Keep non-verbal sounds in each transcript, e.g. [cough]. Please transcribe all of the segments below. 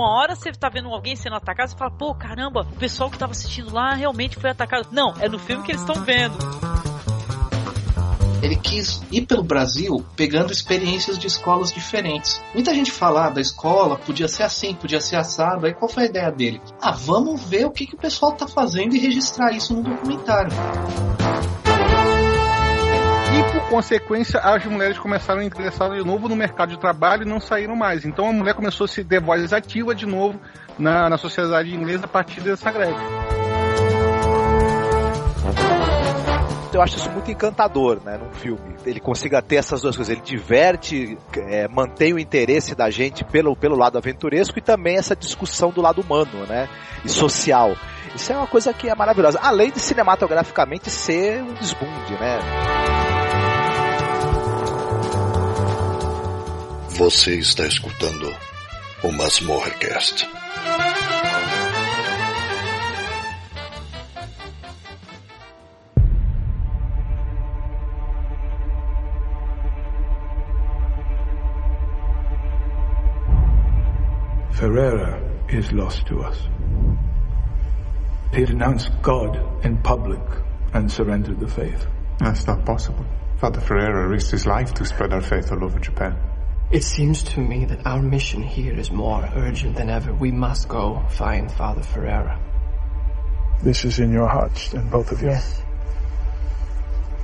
uma hora você tá vendo alguém sendo atacado, você fala, pô, caramba, o pessoal que tava assistindo lá realmente foi atacado. Não, é no filme que eles estão vendo ele quis ir pelo Brasil pegando experiências de escolas diferentes. Muita gente fala da escola, podia ser assim, podia ser assado. Aí qual foi a ideia dele? Ah, vamos ver o que, que o pessoal está fazendo e registrar isso no documentário. Por consequência, as mulheres começaram a ingressar de novo no mercado de trabalho e não saíram mais. Então a mulher começou a se ter voz ativa de novo na, na sociedade inglesa a partir dessa greve eu acho isso muito encantador, né, num filme. Ele consiga ter essas duas coisas. Ele diverte, é, mantém o interesse da gente pelo, pelo lado aventuresco e também essa discussão do lado humano, né, e social. Isso é uma coisa que é maravilhosa. Além de cinematograficamente ser um desbunde, né. Você está escutando o Masmorrecast. Ferreira is lost to us. He denounced God in public and surrendered the faith. That's not possible. Father Ferreira risked his life to spread our faith all over Japan. It seems to me that our mission here is more urgent than ever. We must go find Father Ferreira. This is in your hearts, then, both of you? Yes.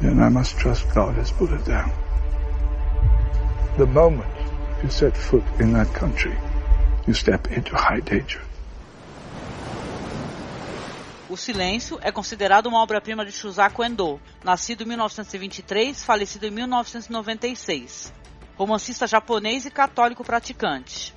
Then I must trust God has put it down. The moment you set foot in that country, you step into high danger. O Silêncio é considerado uma obra-prima de Shusaku Endo, nascido em 1923, falecido em 1996. Romancista japonês e católico praticante.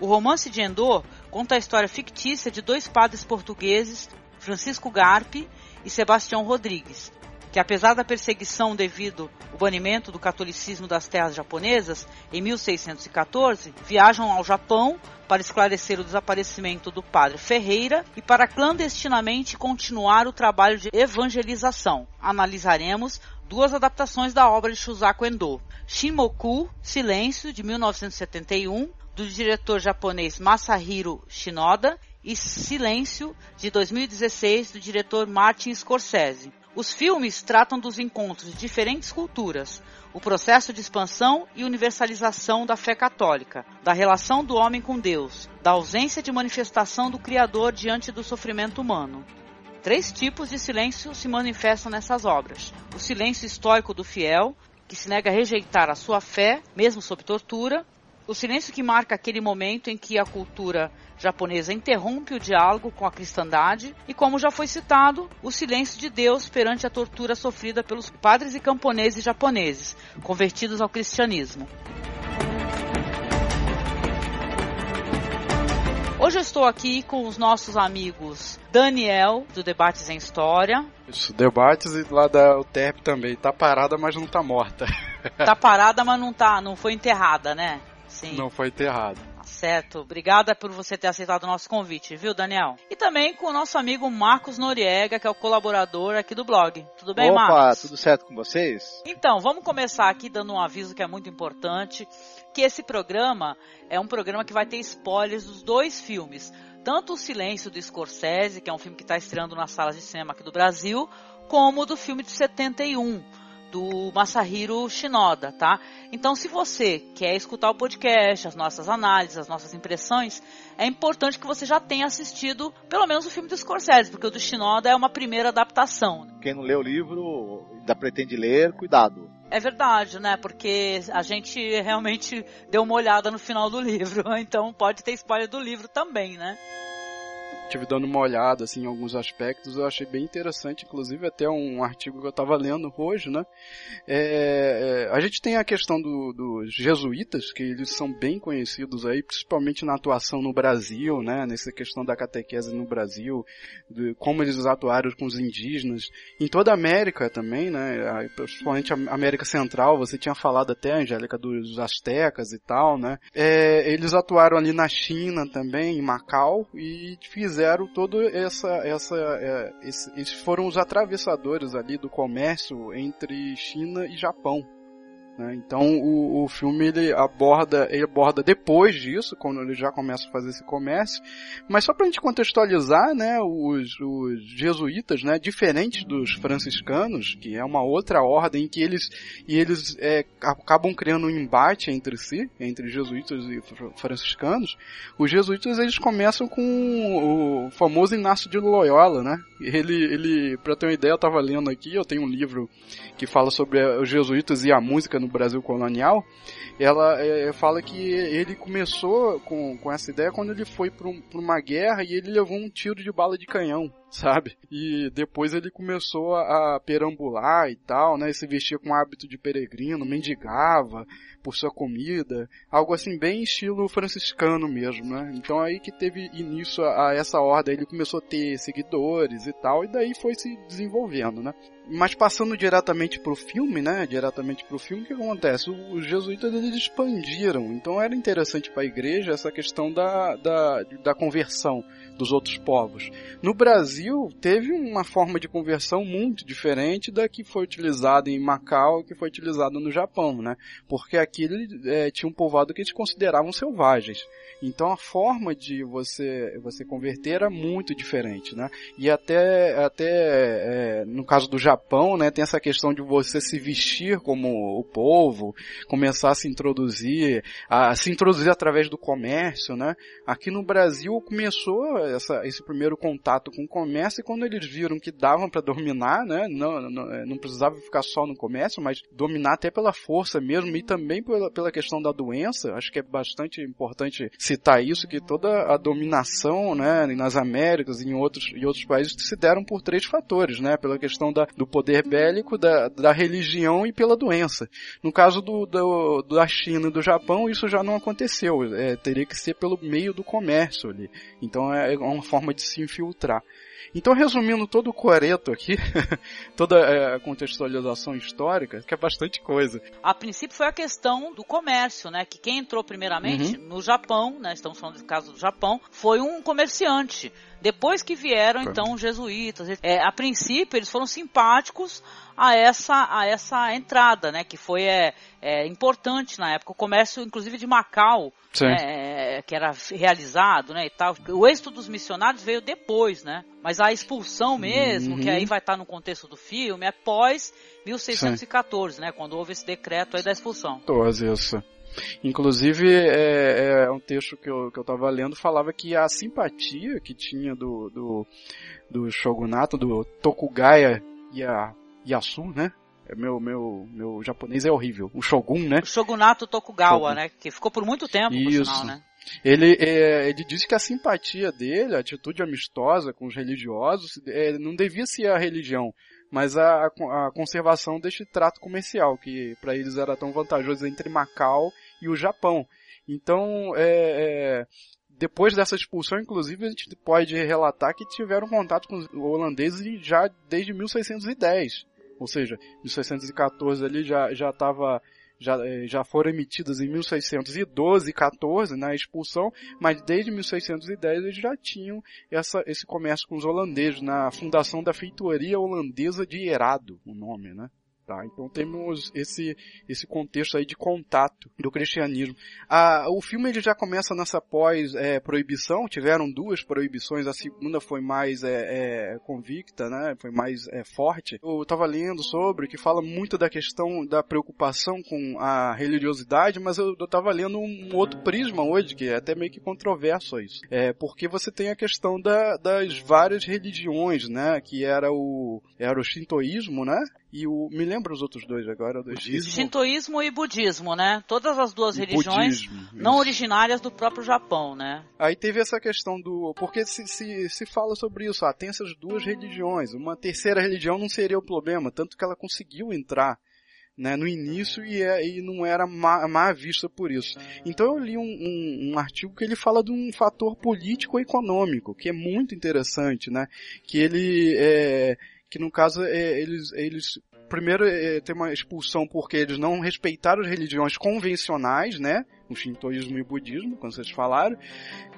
O romance de Endo conta a história fictícia de dois padres portugueses, Francisco Garpe e Sebastião Rodrigues, que apesar da perseguição devido ao banimento do catolicismo das terras japonesas em 1614, viajam ao Japão para esclarecer o desaparecimento do padre Ferreira e para clandestinamente continuar o trabalho de evangelização. Analisaremos duas adaptações da obra de Shusaku Endo: Shimoku, Silêncio, de 1971, do diretor japonês Masahiro Shinoda, e Silêncio, de 2016, do diretor Martin Scorsese. Os filmes tratam dos encontros de diferentes culturas, o processo de expansão e universalização da fé católica, da relação do homem com Deus, da ausência de manifestação do Criador diante do sofrimento humano. Três tipos de silêncio se manifestam nessas obras: o silêncio estoico do fiel, que se nega a rejeitar a sua fé, mesmo sob tortura, o silêncio que marca aquele momento em que a cultura japonesa interrompe o diálogo com a cristandade. E, como já foi citado, o silêncio de Deus perante a tortura sofrida pelos padres e camponeses japoneses, convertidos ao cristianismo. Hoje eu estou aqui com os nossos amigos Daniel, do Debates em História. Isso, Debates e lá da UTEP também. Tá parada, mas não tá morta. [laughs] tá parada, mas não tá, não foi enterrada, né? Sim. Não foi enterrado. Tá certo. Obrigada por você ter aceitado o nosso convite, viu, Daniel? E também com o nosso amigo Marcos Noriega, que é o colaborador aqui do blog. Tudo bem, Opa, Marcos? tudo certo com vocês? Então, vamos começar aqui dando um aviso que é muito importante, que esse programa é um programa que vai ter spoilers dos dois filmes. Tanto o Silêncio do Scorsese, que é um filme que está estreando nas salas de cinema aqui do Brasil, como do filme de 71, do Masahiro Shinoda, tá? Então, se você quer escutar o podcast, as nossas análises, as nossas impressões, é importante que você já tenha assistido pelo menos o filme do Scorsese, porque o do Shinoda é uma primeira adaptação. Quem não lê o livro ainda pretende ler, cuidado. É verdade, né? Porque a gente realmente deu uma olhada no final do livro, [laughs] então pode ter spoiler do livro também, né? Tive dando uma olhada assim, em alguns aspectos, eu achei bem interessante, inclusive até um artigo que eu estava lendo hoje, né? É, é, a gente tem a questão do, dos jesuítas, que eles são bem conhecidos aí, principalmente na atuação no Brasil, né? Nessa questão da catequese no Brasil, de como eles atuaram com os indígenas, em toda a América também, né? Principalmente a América Central, você tinha falado até, Angélica, dos astecas e tal, né? É, eles atuaram ali na China também, em Macau, e fizeram fizeram todo essa essa é, esse, esses foram os atravessadores ali do comércio entre China e Japão. Né? Então o, o filme ele aborda, ele aborda depois disso, quando ele já começa a fazer esse comércio. Mas só para a gente contextualizar, né, os, os jesuítas, né, diferentes dos franciscanos, que é uma outra ordem que eles e eles é, acabam criando um embate entre si, entre jesuítas e franciscanos. Os jesuítas eles começam com o famoso Inácio de Loyola, né? Ele, ele, para ter uma ideia, eu estava lendo aqui, eu tenho um livro que fala sobre os jesuítas e a música no Brasil colonial, ela é, fala que ele começou com, com essa ideia quando ele foi para um, uma guerra e ele levou um tiro de bala de canhão, [laughs] sabe? E depois ele começou a, perambular e tal, né? E se vestia com hábito de peregrino, mendigava por sua comida, algo assim bem estilo franciscano mesmo, né? Então aí que teve início a, a essa ordem, ele começou a ter seguidores e tal, e daí foi se desenvolvendo, né? Mas passando diretamente pro filme, né? Diretamente pro filme, o que acontece? Os jesuítas eles expandiram, então era interessante para a igreja essa questão da, da, da conversão dos outros povos. No Brasil, teve uma forma de conversão muito diferente da que foi utilizada em Macau e que foi utilizada no Japão, né? Porque aqui é, tinha um povoado que eles consideravam selvagens. Então a forma de você você converter era muito diferente, né? E até até é, no caso do Japão, né, tem essa questão de você se vestir como o povo, começar a se introduzir, a se introduzir através do comércio, né? Aqui no Brasil começou essa, esse primeiro contato com o comércio e quando eles viram que davam para dominar, né? Não, não, é, não precisava ficar só no comércio, mas dominar até pela força mesmo e também pela, pela questão da doença. Acho que é bastante importante citar isso, que toda a dominação, né, nas Américas e em outros, em outros países se deram por três fatores, né, pela questão da, do poder bélico, da, da religião e pela doença. No caso do, do, da China e do Japão, isso já não aconteceu, é, teria que ser pelo meio do comércio ali. Então é uma forma de se infiltrar. Então, resumindo todo o coreto aqui, [laughs] toda é, a contextualização histórica, que é bastante coisa. A princípio foi a questão do comércio, né? Que quem entrou primeiramente uhum. no Japão, né? Estamos falando do caso do Japão, foi um comerciante. Depois que vieram, então, os jesuítas. É, a princípio, eles foram simpáticos a essa, a essa entrada, né? Que foi é, é, importante na época. O comércio, inclusive, de Macau, né, que era realizado, né, e tal. O êxito dos missionários veio depois, né? Mas a expulsão mesmo, uhum. que aí vai estar no contexto do filme, é pós 1614, Sim. né? Quando houve esse decreto aí da expulsão. 14, isso. Inclusive, é, é, um texto que eu, que eu tava lendo falava que a simpatia que tinha do, do, do shogunato, do Tokugaya Yasu, né? É, meu, meu, meu japonês é horrível. O Shogun, né? O Shogunato Tokugawa, Shogun. né? Que ficou por muito tempo, Isso. sinal, né? Ele, é, ele disse que a simpatia dele, a atitude amistosa com os religiosos, é, não devia ser a religião, mas a, a conservação deste trato comercial, que para eles era tão vantajoso entre Macau e o Japão. Então, é, é, depois dessa expulsão, inclusive, a gente pode relatar que tiveram contato com os holandeses já desde 1610. Ou seja, 1614 ali já já já, eh, já foram emitidas em 1612 e 14 na expulsão, mas desde 1610 eles já tinham essa, esse comércio com os holandeses na fundação da feitoria holandesa de Herado, o nome, né? Tá? Então temos esse, esse contexto aí de contato do cristianismo. O filme ele já começa nessa pós-proibição, é, tiveram duas proibições, a segunda foi mais é, é, convicta, né? foi mais é, forte. Eu estava lendo sobre, que fala muito da questão da preocupação com a religiosidade, mas eu estava lendo um outro prisma hoje, que é até meio que controverso isso. É, porque você tem a questão da, das várias religiões, né? que era o, era o shintoísmo, né? E o. Me lembra os outros dois agora? Do Shintoísmo e budismo, né? Todas as duas religiões budismo, não originárias do próprio Japão, né? Aí teve essa questão do. Porque se, se, se fala sobre isso, ah, tem essas duas religiões. Uma terceira religião não seria o problema, tanto que ela conseguiu entrar. Né, no início e, é, e não era má, má, vista por isso. Então eu li um, um, um, artigo que ele fala de um fator político-econômico, que é muito interessante, né? Que ele é, que no caso é, eles, eles primeiro é, tem uma expulsão porque eles não respeitaram as religiões convencionais, né? o shintoísmo e o budismo, quando vocês falaram.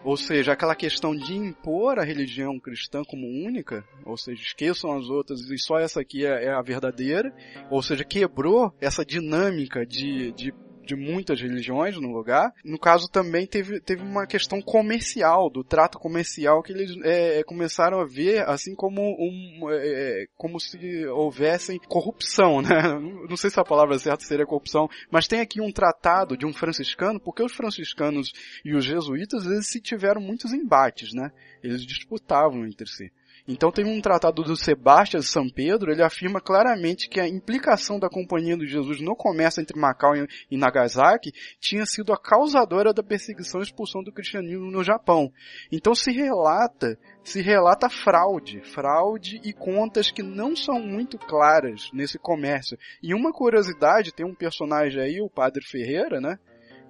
Ou seja, aquela questão de impor a religião cristã como única, ou seja, esqueçam as outras e só essa aqui é, é a verdadeira, ou seja, quebrou essa dinâmica de, de de muitas religiões no lugar. No caso também teve, teve uma questão comercial, do trato comercial que eles é, começaram a ver assim como um, é, como se houvessem corrupção, [laughs] né? Não sei se a palavra certa seria corrupção, mas tem aqui um tratado de um franciscano, porque os franciscanos e os jesuítas eles se tiveram muitos embates, né? Eles disputavam entre si. Então tem um tratado do Sebastião de São Pedro, ele afirma claramente que a implicação da Companhia de Jesus no comércio entre Macau e Nagasaki tinha sido a causadora da perseguição e expulsão do cristianismo no Japão. Então se relata, se relata fraude, fraude e contas que não são muito claras nesse comércio. E uma curiosidade, tem um personagem aí, o Padre Ferreira, né?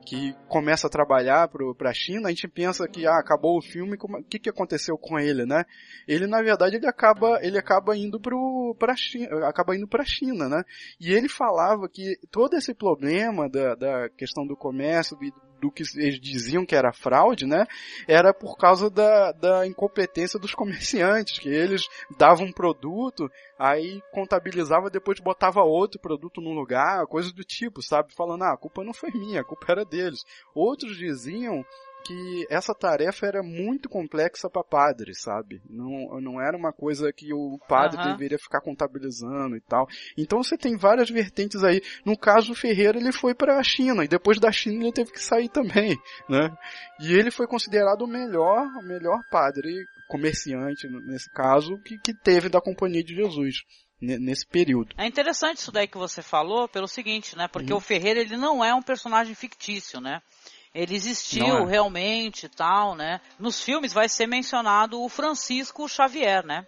Que começa a trabalhar para a China, a gente pensa que ah, acabou o filme, o que, que aconteceu com ele, né? Ele na verdade ele acaba ele acaba indo para China, acaba indo para China, né? E ele falava que todo esse problema da, da questão do comércio e do que eles diziam que era fraude, né? Era por causa da, da incompetência dos comerciantes, que eles davam um produto, aí contabilizava, depois botava outro produto no lugar, coisa do tipo, sabe? Falando, ah, a culpa não foi minha, a culpa era deles. Outros diziam que essa tarefa era muito complexa para padre, sabe? Não, não era uma coisa que o padre uhum. deveria ficar contabilizando e tal. Então você tem várias vertentes aí. No caso do Ferreira, ele foi para a China e depois da China ele teve que sair também, né? E ele foi considerado o melhor, o melhor padre comerciante nesse caso que, que teve da Companhia de Jesus nesse período. É interessante isso daí que você falou pelo seguinte, né? Porque uhum. o Ferreira ele não é um personagem fictício, né? Ele existiu é. realmente e tal, né? Nos filmes vai ser mencionado o Francisco Xavier, né?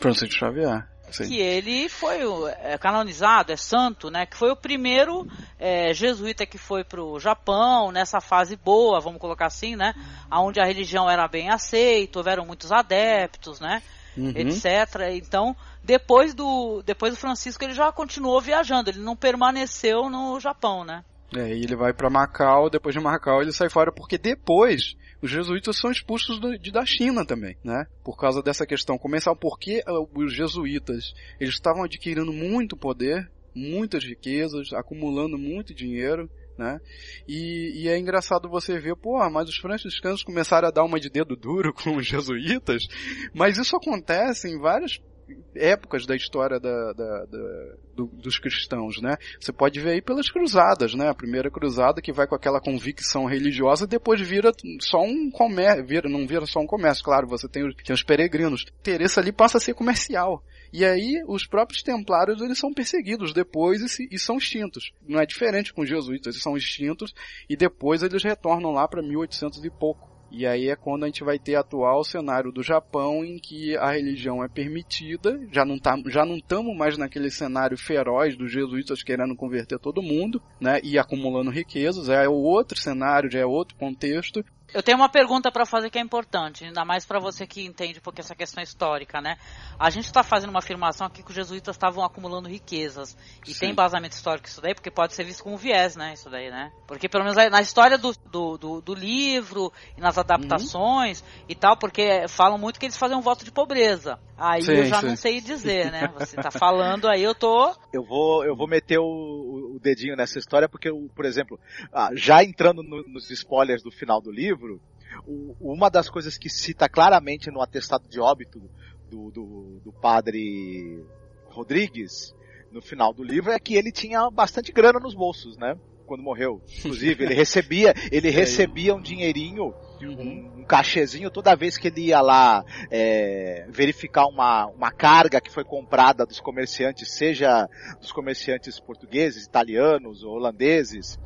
Francisco Xavier. Sim. Que ele foi é, canonizado, é santo, né? Que foi o primeiro é, jesuíta que foi para o Japão, nessa fase boa, vamos colocar assim, né? Onde a religião era bem aceita, houveram muitos adeptos, né? Uhum. Etc. Então, depois do, depois do Francisco, ele já continuou viajando, ele não permaneceu no Japão, né? É, e ele vai para Macau, depois de Macau ele sai fora, porque depois os jesuítas são expulsos de, da China também, né? Por causa dessa questão comercial, porque uh, os jesuítas eles estavam adquirindo muito poder, muitas riquezas, acumulando muito dinheiro, né? E, e, é engraçado você ver, pô, mas os franciscanos começaram a dar uma de dedo duro [laughs] com os jesuítas, mas isso acontece em várias épocas da história da, da, da do, dos cristãos, né? Você pode ver aí pelas cruzadas, né? A primeira cruzada que vai com aquela convicção religiosa, depois vira só um comércio, vira, não vira só um comércio, claro, você tem, tem os peregrinos. O interesse ali passa a ser comercial. E aí os próprios templários eles são perseguidos depois e, se, e, são extintos. Não é diferente com os jesuítas, eles são extintos e depois eles retornam lá para 1800 e pouco. E aí é quando a gente vai ter atual cenário do Japão em que a religião é permitida, já não tá, já não estamos mais naquele cenário feroz dos jesuítas querendo converter todo mundo, né, e acumulando riquezas, é outro cenário, já é outro contexto, eu tenho uma pergunta para fazer que é importante, ainda mais para você que entende porque essa questão é histórica, né? A gente está fazendo uma afirmação aqui que os jesuítas estavam acumulando riquezas. E Sim. tem embasamento histórico isso daí, porque pode ser visto como viés, né? Isso daí, né? Porque pelo menos na história do, do, do, do livro e nas adaptações uhum. e tal, porque falam muito que eles faziam um voto de pobreza. Aí sim, eu já sim. não sei dizer, né? Você tá [laughs] falando aí, eu tô. Eu vou, eu vou meter o, o dedinho nessa história, porque, por exemplo, ah, já entrando no, nos spoilers do final do livro, o, uma das coisas que cita claramente no atestado de óbito do, do, do padre Rodrigues, no final do livro, é que ele tinha bastante grana nos bolsos, né? Quando morreu. Inclusive, ele [laughs] recebia, ele recebia um dinheirinho um, um cachezinho toda vez que ele ia lá é, verificar uma, uma carga que foi comprada dos comerciantes, seja dos comerciantes portugueses, italianos, holandeses,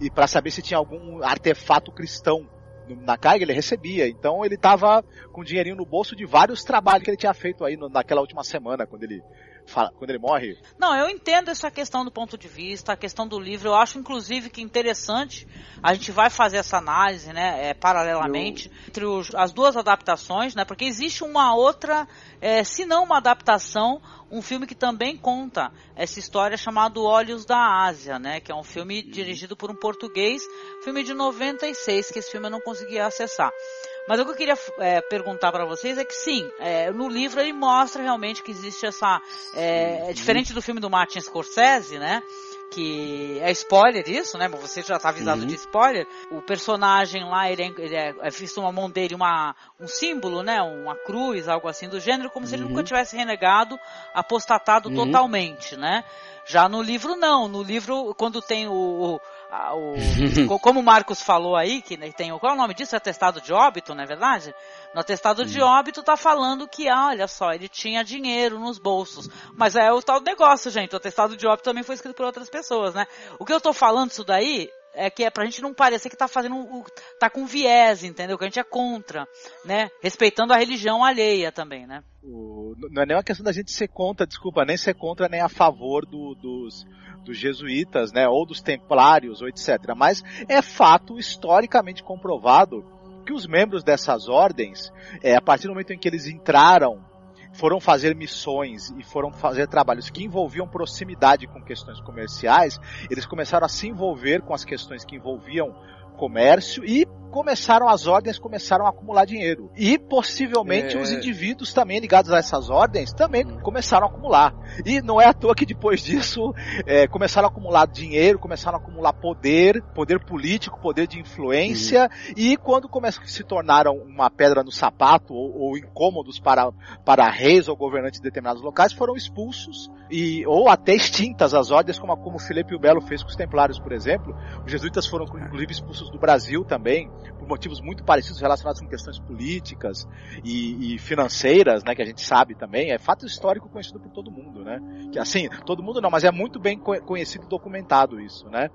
e para saber se tinha algum artefato cristão na carga, ele recebia. Então ele estava com dinheirinho no bolso de vários trabalhos que ele tinha feito aí no, naquela última semana, quando ele fala, quando ele morre. Não, eu entendo essa questão do ponto de vista, a questão do livro. Eu acho, inclusive, que interessante. A gente vai fazer essa análise, né, é, paralelamente, eu... entre os, as duas adaptações, né, porque existe uma outra, é, se não uma adaptação, um filme que também conta essa história chamado Olhos da Ásia, né? Que é um filme dirigido por um português, filme de 96, que esse filme eu não conseguia acessar. Mas o que eu queria é, perguntar para vocês é que sim, é, no livro ele mostra realmente que existe essa. É, é diferente do filme do Martin Scorsese, né? que é spoiler isso, né? Você já está avisado uhum. de spoiler. O personagem lá, ele é, ele é, é visto uma mão dele, uma, um símbolo, né? Uma cruz, algo assim do gênero, como uhum. se ele nunca uhum. tivesse renegado, apostatado uhum. totalmente, né? Já no livro não, no livro quando tem o, o, [laughs] como o Marcos falou aí, que tem qual é o nome disso? Atestado de óbito, não é verdade? No atestado de óbito tá falando que, ah, olha só, ele tinha dinheiro nos bolsos. Mas é o tal negócio, gente. O atestado de óbito também foi escrito por outras pessoas, né? O que eu tô falando isso daí é que é pra gente não parecer que tá fazendo tá com viés, entendeu? Que a gente é contra, né? Respeitando a religião alheia também, né? O, não é nem uma questão da gente ser contra, desculpa, nem ser contra nem a favor do, dos, dos jesuítas, né, ou dos templários, ou etc. Mas é fato historicamente comprovado que os membros dessas ordens, é, a partir do momento em que eles entraram, foram fazer missões e foram fazer trabalhos que envolviam proximidade com questões comerciais, eles começaram a se envolver com as questões que envolviam comércio e começaram as ordens começaram a acumular dinheiro. E possivelmente é... os indivíduos também ligados a essas ordens também começaram a acumular. E não é à toa que depois disso é, começaram a acumular dinheiro começaram a acumular poder poder político poder de influência. Uhum. e quando começam se tornaram uma pedra no sapato ou, ou incômodos para para reis ou governantes de determinados locais foram expulsos e ou até extintas as ordens como como Felipe Belo fez com os templários por exemplo. Os jesuítas foram inclusive expulsos do Brasil também por motivos muito parecidos relacionados com questões políticas e, e, financeiras, né, que a gente sabe também, é fato histórico conhecido por todo mundo, né? Que assim, todo mundo não, mas é muito bem conhecido e documentado isso, né?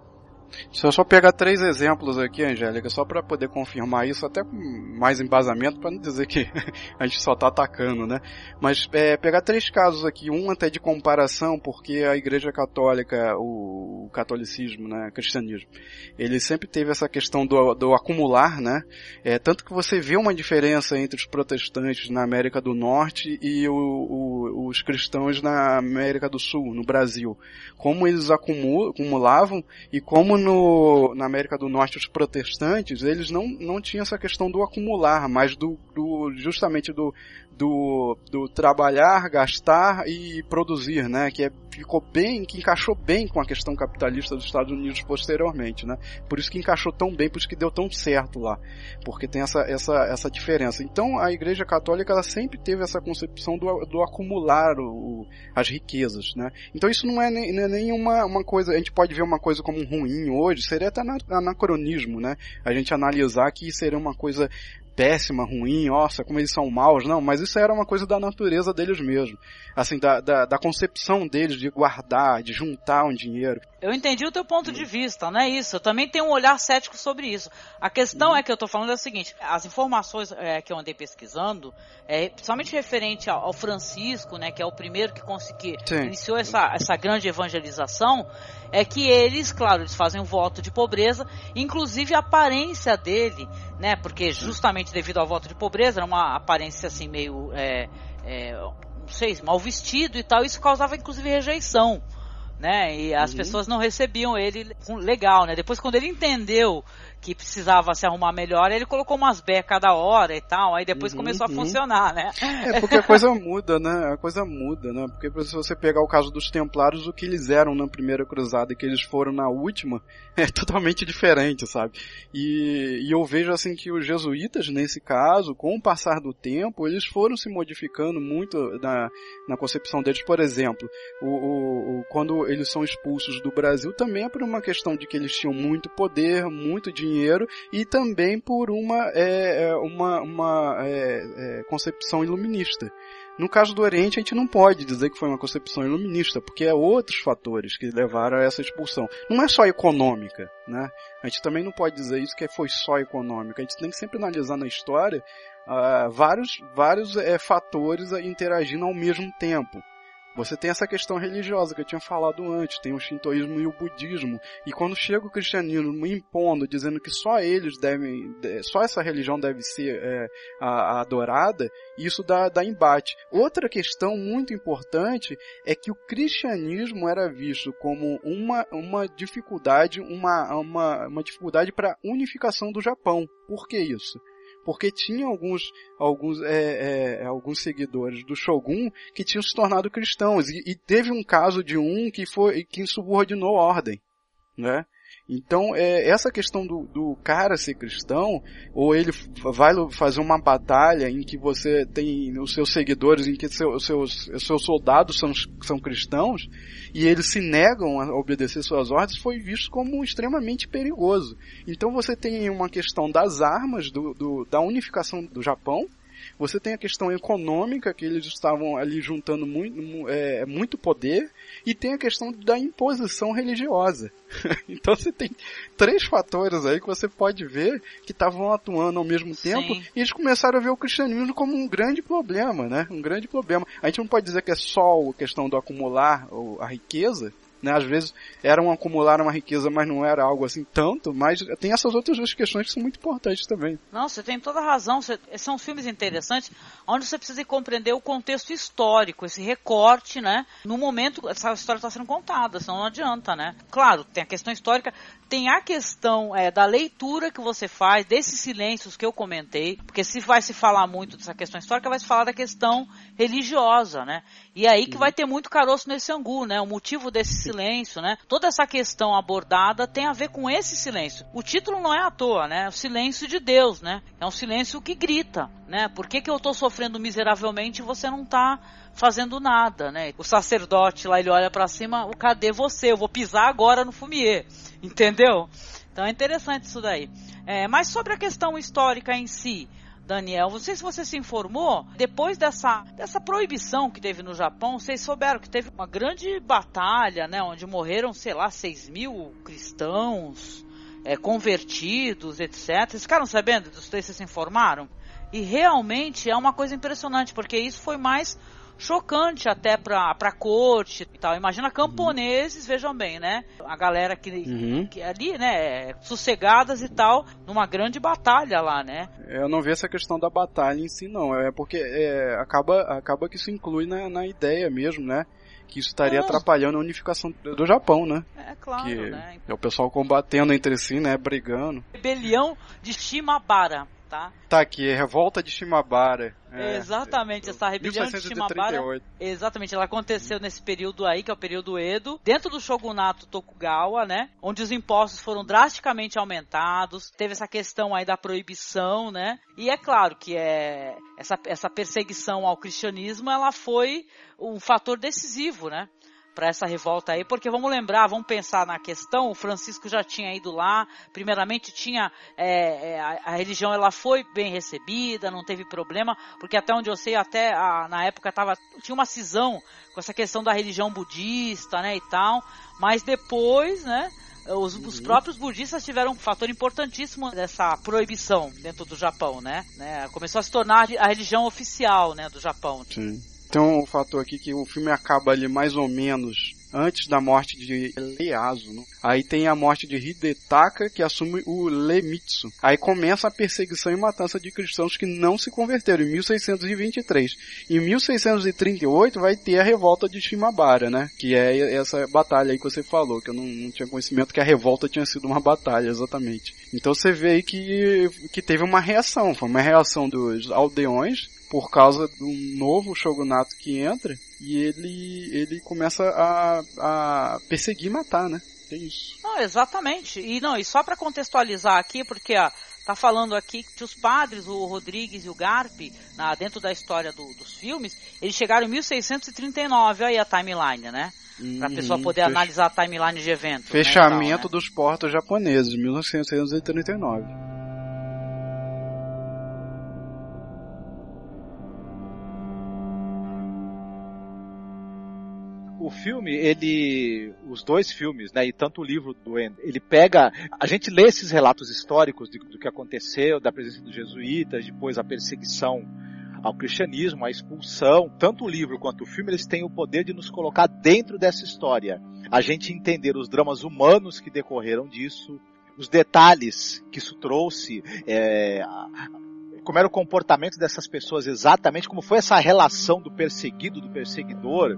Deixa eu só pegar três exemplos aqui, Angélica, só para poder confirmar isso, até com mais embasamento, para não dizer que [laughs] a gente só está atacando, né? Mas é, pegar três casos aqui, um até de comparação, porque a Igreja Católica, o, o catolicismo, né, cristianismo, ele sempre teve essa questão do, do acumular, né? É, tanto que você vê uma diferença entre os protestantes na América do Norte e o, o, os cristãos na América do Sul, no Brasil. Como eles acumulavam e como no, na América do Norte os protestantes, eles não, não tinham essa questão do acumular, mas do, do justamente do, do, do trabalhar, gastar e produzir, né? Que é, ficou bem, que encaixou bem com a questão capitalista dos Estados Unidos posteriormente, né? Por isso que encaixou tão bem, por isso que deu tão certo lá, porque tem essa, essa, essa diferença. Então a Igreja Católica ela sempre teve essa concepção do, do acumular o, as riquezas, né? Então isso não é nem, não é uma coisa, a gente pode ver uma coisa como ruim hoje, seria até anacronismo, né? A gente analisar que seria uma coisa péssima, ruim, nossa, como eles são maus, não, mas isso era uma coisa da natureza deles mesmo. Assim, da, da, da concepção deles de guardar, de juntar um dinheiro. Eu entendi o teu ponto de vista, não é isso? Eu também tenho um olhar cético sobre isso. A questão uhum. é que eu estou falando é a seguinte: as informações é, que eu andei pesquisando, é, principalmente referente ao, ao, Francisco, né, que é o primeiro que conseguiu, iniciou essa, essa grande evangelização, é que eles, claro, eles fazem um voto de pobreza, inclusive a aparência dele, né, porque justamente devido ao voto de pobreza, era uma aparência assim meio, é, é, não sei, mal vestido e tal, isso causava inclusive rejeição né? E as uhum. pessoas não recebiam ele legal, né? Depois quando ele entendeu que precisava se arrumar melhor, ele colocou umas becas cada hora e tal, aí depois uhum, começou a uhum. funcionar, né? É porque a coisa muda, né? A coisa muda, né? Porque se você pegar o caso dos Templários, o que eles eram na primeira cruzada e que eles foram na última [laughs] é totalmente diferente, sabe? E, e eu vejo assim que os jesuítas, nesse caso, com o passar do tempo, eles foram se modificando muito na, na concepção deles. Por exemplo, o, o, o quando eles são expulsos do Brasil, também é por uma questão de que eles tinham muito poder, muito dinheiro dinheiro e também por uma, é, é, uma, uma é, é, concepção iluminista. No caso do Oriente, a gente não pode dizer que foi uma concepção iluminista, porque é outros fatores que levaram a essa expulsão. Não é só econômica, né? A gente também não pode dizer isso que foi só econômica. A gente tem que sempre analisar na história uh, vários, vários é, fatores interagindo ao mesmo tempo. Você tem essa questão religiosa que eu tinha falado antes, tem o shintoísmo e o budismo. E quando chega o cristianismo impondo, dizendo que só eles devem, só essa religião deve ser é, a, a adorada, isso dá, dá embate. Outra questão muito importante é que o cristianismo era visto como uma, uma dificuldade, uma, uma, uma dificuldade para a unificação do Japão. Por que isso? Porque tinha alguns alguns é, é, alguns seguidores do Shogun que tinham se tornado cristãos e, e teve um caso de um que foi que insubordinou a ordem, né? Então, é, essa questão do, do, cara ser cristão, ou ele vai fazer uma batalha em que você tem os seus seguidores, em que seu, seus, seus soldados são, são cristãos, e eles se negam a obedecer suas ordens, foi visto como extremamente perigoso. Então você tem uma questão das armas, do, do da unificação do Japão, você tem a questão econômica, que eles estavam ali juntando muito, é, muito poder, e tem a questão da imposição religiosa. [laughs] então você tem três fatores aí que você pode ver que estavam atuando ao mesmo tempo, Sim. e eles começaram a ver o cristianismo como um grande problema, né? Um grande problema. A gente não pode dizer que é só a questão do acumular a riqueza, né? Às vezes era um acumular uma riqueza, mas não era algo assim tanto, mas tem essas outras duas questões que são muito importantes também. Não, você tem toda a razão. São filmes interessantes onde você precisa compreender o contexto histórico, esse recorte, né? No momento essa história está sendo contada, senão não adianta, né? Claro, tem a questão histórica, tem a questão é, da leitura que você faz, desses silêncios que eu comentei, porque se vai se falar muito dessa questão histórica, vai se falar da questão religiosa, né? E aí que vai ter muito caroço nesse angu, né? O motivo desse silêncio, né? Toda essa questão abordada tem a ver com esse silêncio. O título não é à toa, né? É o silêncio de Deus, né? É um silêncio que grita, né? Por que, que eu estou sofrendo miseravelmente e você não está fazendo nada, né? O sacerdote lá, ele olha para cima, cadê você? Eu vou pisar agora no fumier, [laughs] entendeu? Então é interessante isso daí. É, mas sobre a questão histórica em si, Daniel, não sei se você se informou, depois dessa, dessa proibição que teve no Japão, vocês souberam que teve uma grande batalha, né, onde morreram, sei lá, 6 mil cristãos, é, convertidos, etc. Vocês ficaram sabendo disso? Vocês se informaram? E realmente é uma coisa impressionante, porque isso foi mais chocante até pra, pra corte e tal. Imagina camponeses, uhum. vejam bem, né? A galera que, uhum. que ali, né, sossegadas e tal, numa grande batalha lá, né? Eu não vi essa questão da batalha em si, não. É porque é, acaba, acaba que isso inclui na, na ideia mesmo, né? que isso estaria atrapalhando a unificação do Japão, né? É claro, que né? É o pessoal combatendo entre si, né? Brigando. Rebelião de Shimabara tá? Tá aqui, Revolta de Shimabara. É, exatamente, é, essa rebelião de Shimabara. Exatamente, ela aconteceu nesse período aí, que é o período Edo, dentro do shogunato Tokugawa, né? Onde os impostos foram drasticamente aumentados, teve essa questão aí da proibição, né? E é claro que é essa, essa perseguição ao cristianismo, ela foi um fator decisivo, né? Para essa revolta aí, porque vamos lembrar, vamos pensar na questão, o Francisco já tinha ido lá, primeiramente tinha é, é, a, a, religião ela foi bem recebida, não teve problema, porque até onde eu sei, até a, na época tava, tinha uma cisão com essa questão da religião budista, né, e tal, mas depois, né, os, os, uhum. próprios budistas tiveram um fator importantíssimo dessa proibição dentro do Japão, né? né? Começou a se tornar a religião oficial, né, do Japão. Sim. Tem um fator aqui que o filme acaba ali mais ou menos antes da morte de Ieyasu. Né? Aí tem a morte de Hidetaka, que assume o Lemitsu. Aí começa a perseguição e matança de cristãos que não se converteram em 1623. Em 1638 vai ter a revolta de Shimabara, né? Que é essa batalha aí que você falou, que eu não, não tinha conhecimento que a revolta tinha sido uma batalha, exatamente. Então você vê aí que, que teve uma reação, foi uma reação dos aldeões por causa de um novo shogunato que entra e ele, ele começa a, a perseguir e matar, né? Tem isso. Não, exatamente. E não, e só para contextualizar aqui, porque ó, tá falando aqui que os padres, o Rodrigues e o Garpi, na, dentro da história do, dos filmes, eles chegaram em 1639, aí a timeline, né? Pra a pessoa poder analisar a timeline de eventos. Fechamento né, tal, né? dos portos japoneses, 1639. O filme, ele. Os dois filmes, né? E tanto o livro do Endo, ele pega. A gente lê esses relatos históricos do que aconteceu, da presença dos jesuítas, depois a perseguição ao cristianismo, à expulsão. Tanto o livro quanto o filme, eles têm o poder de nos colocar dentro dessa história. A gente entender os dramas humanos que decorreram disso, os detalhes que isso trouxe, é, como era o comportamento dessas pessoas exatamente, como foi essa relação do perseguido, do perseguidor,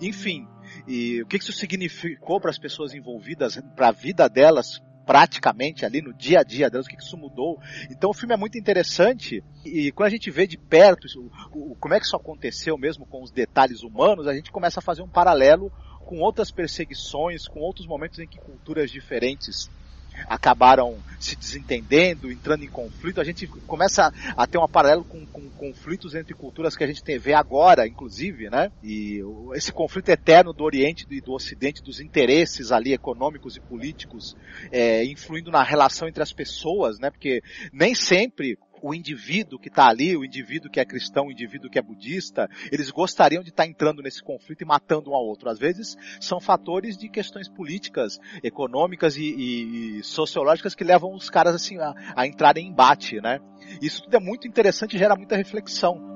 enfim, e o que isso significou para as pessoas envolvidas, para a vida delas, praticamente ali no dia a dia delas, o que isso mudou. Então o filme é muito interessante e quando a gente vê de perto o, o, como é que isso aconteceu mesmo com os detalhes humanos, a gente começa a fazer um paralelo com outras perseguições, com outros momentos em que culturas diferentes acabaram se desentendendo, entrando em conflito, a gente começa a ter um paralelo com, com conflitos entre culturas que a gente tem, vê agora, inclusive, né? E esse conflito eterno do Oriente e do Ocidente, dos interesses ali econômicos e políticos, é, influindo na relação entre as pessoas, né? Porque nem sempre o indivíduo que está ali, o indivíduo que é cristão, o indivíduo que é budista, eles gostariam de estar tá entrando nesse conflito e matando um ao outro. Às vezes são fatores de questões políticas, econômicas e, e, e sociológicas que levam os caras assim a, a entrar em embate, né? Isso tudo é muito interessante e gera muita reflexão.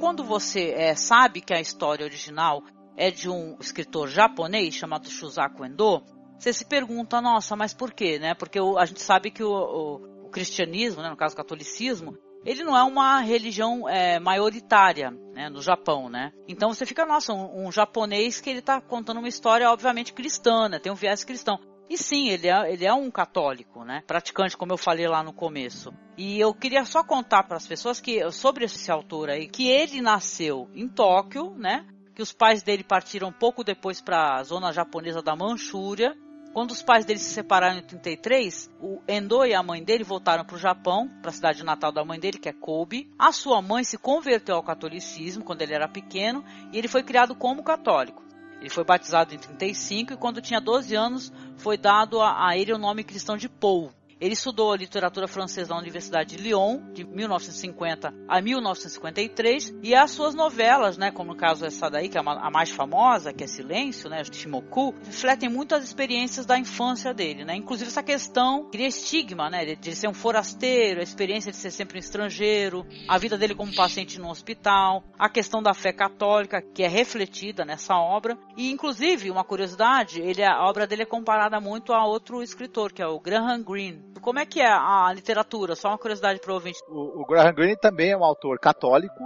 Quando você é, sabe que a história original é de um escritor japonês chamado Shusaku Endo, você se pergunta, nossa, mas por quê, né? Porque o, a gente sabe que o, o, o, cristianismo, né, no caso o catolicismo, ele não é uma religião é, maioritária né, no Japão, né? Então você fica, nossa, um, um japonês que ele está contando uma história obviamente cristã, né? Tem um viés cristão. E sim, ele é, ele é um católico, né? Praticante, como eu falei lá no começo. E eu queria só contar para as pessoas que sobre esse autor aí, que ele nasceu em Tóquio, né? Que os pais dele partiram pouco depois para a zona japonesa da Manchúria quando os pais dele se separaram em 33, o Endo e a mãe dele voltaram para o Japão, para a cidade natal da mãe dele, que é Kobe. A sua mãe se converteu ao catolicismo quando ele era pequeno e ele foi criado como católico. Ele foi batizado em 35 e quando tinha 12 anos foi dado a, a ele o nome cristão de Paul, ele estudou literatura francesa na Universidade de Lyon, de 1950 a 1953, e as suas novelas, né, como no caso essa daí, que é a mais famosa, que é Silêncio, né, Shimoku, refletem muito as experiências da infância dele, né, inclusive essa questão, cria estigma, né, de ser um forasteiro, a experiência de ser sempre um estrangeiro, a vida dele como paciente no hospital, a questão da fé católica, que é refletida nessa obra, e inclusive, uma curiosidade, ele, a obra dele é comparada muito a outro escritor, que é o Graham Greene, como é que é a literatura? Só uma curiosidade para o ouvinte. O, Graham Greene também é um autor católico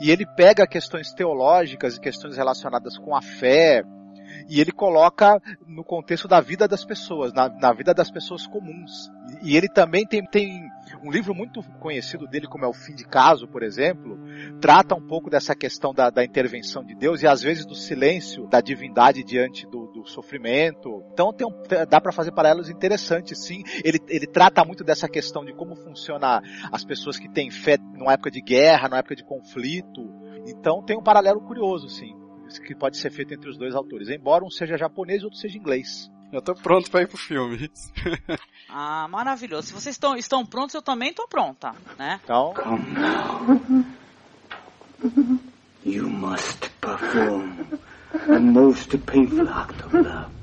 e ele pega questões teológicas e questões relacionadas com a fé e ele coloca no contexto da vida das pessoas, na, na vida das pessoas comuns. E ele também tem, tem um livro muito conhecido dele, como é O Fim de Caso, por exemplo, trata um pouco dessa questão da, da intervenção de Deus e às vezes do silêncio da divindade diante do, do sofrimento. Então tem um, dá para fazer paralelos interessantes, sim. Ele, ele trata muito dessa questão de como funciona as pessoas que têm fé numa época de guerra, numa época de conflito. Então tem um paralelo curioso, sim, que pode ser feito entre os dois autores, embora um seja japonês e outro seja inglês. Eu tô pronto para ir pro filme. [laughs] ah, maravilhoso. Se vocês estão, estão prontos, eu também tô pronta, né? Então. Come now. You must perform a most painful act of love.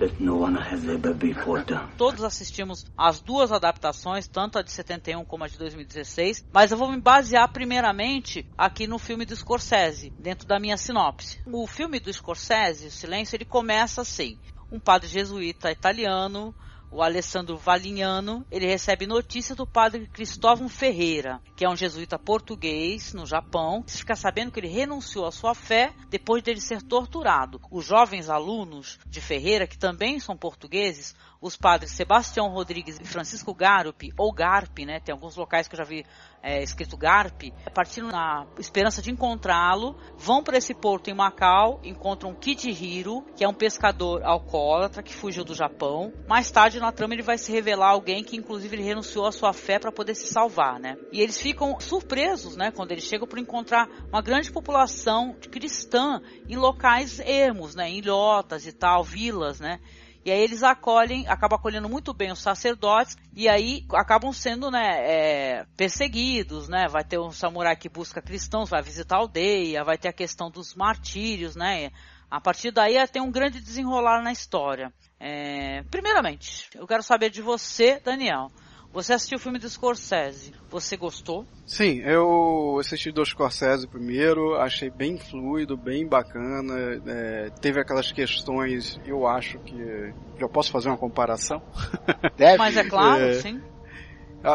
That no one has ever before done. Todos assistimos as duas adaptações, tanto a de 71 como a de 2016, mas eu vou me basear primeiramente aqui no filme do Scorsese, dentro da minha sinopse. O filme do Scorsese, O Silêncio, ele começa assim um padre jesuíta italiano, o Alessandro Valignano, ele recebe notícia do padre Cristóvão Ferreira, que é um jesuíta português no Japão. Fica sabendo que ele renunciou à sua fé depois dele ser torturado. Os jovens alunos de Ferreira, que também são portugueses, os padres Sebastião Rodrigues e Francisco Garupi, ou Garp, né? Tem alguns locais que eu já vi é, escrito Garp, partindo na esperança de encontrá-lo, vão para esse porto em Macau, encontram Hiro, que é um pescador alcoólatra que fugiu do Japão. Mais tarde na trama ele vai se revelar alguém que inclusive ele renunciou à sua fé para poder se salvar, né? E eles ficam surpresos, né, quando eles chegam por encontrar uma grande população cristã em locais ermos, né, em ilhotas e tal, vilas, né? E aí eles acolhem, acabam acolhendo muito bem os sacerdotes e aí acabam sendo, né, é, perseguidos, né? Vai ter um samurai que busca cristãos, vai visitar a aldeia, vai ter a questão dos martírios, né? A partir daí tem um grande desenrolar na história. É, primeiramente, eu quero saber de você, Daniel. Você assistiu o filme do Scorsese. Você gostou? Sim, eu assisti do Scorsese primeiro, achei bem fluido, bem bacana. É, teve aquelas questões, eu acho que. Já posso fazer uma comparação? [laughs] Deve. Mas é claro, é, sim.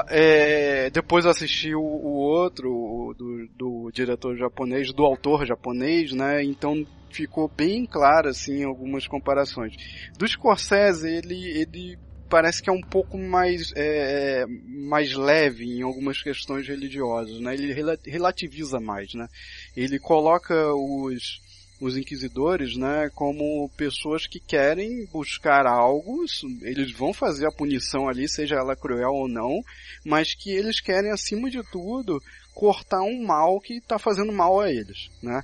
É, depois assisti o, o outro, o, do, do diretor japonês, do autor japonês, né? Então ficou bem claro assim algumas comparações. Do Scorsese, ele, ele parece que é um pouco mais, é, mais leve em algumas questões religiosas, né? Ele relativiza mais, né? Ele coloca os, os inquisidores, né, como pessoas que querem buscar algo, eles vão fazer a punição ali, seja ela cruel ou não, mas que eles querem, acima de tudo, cortar um mal que está fazendo mal a eles, né?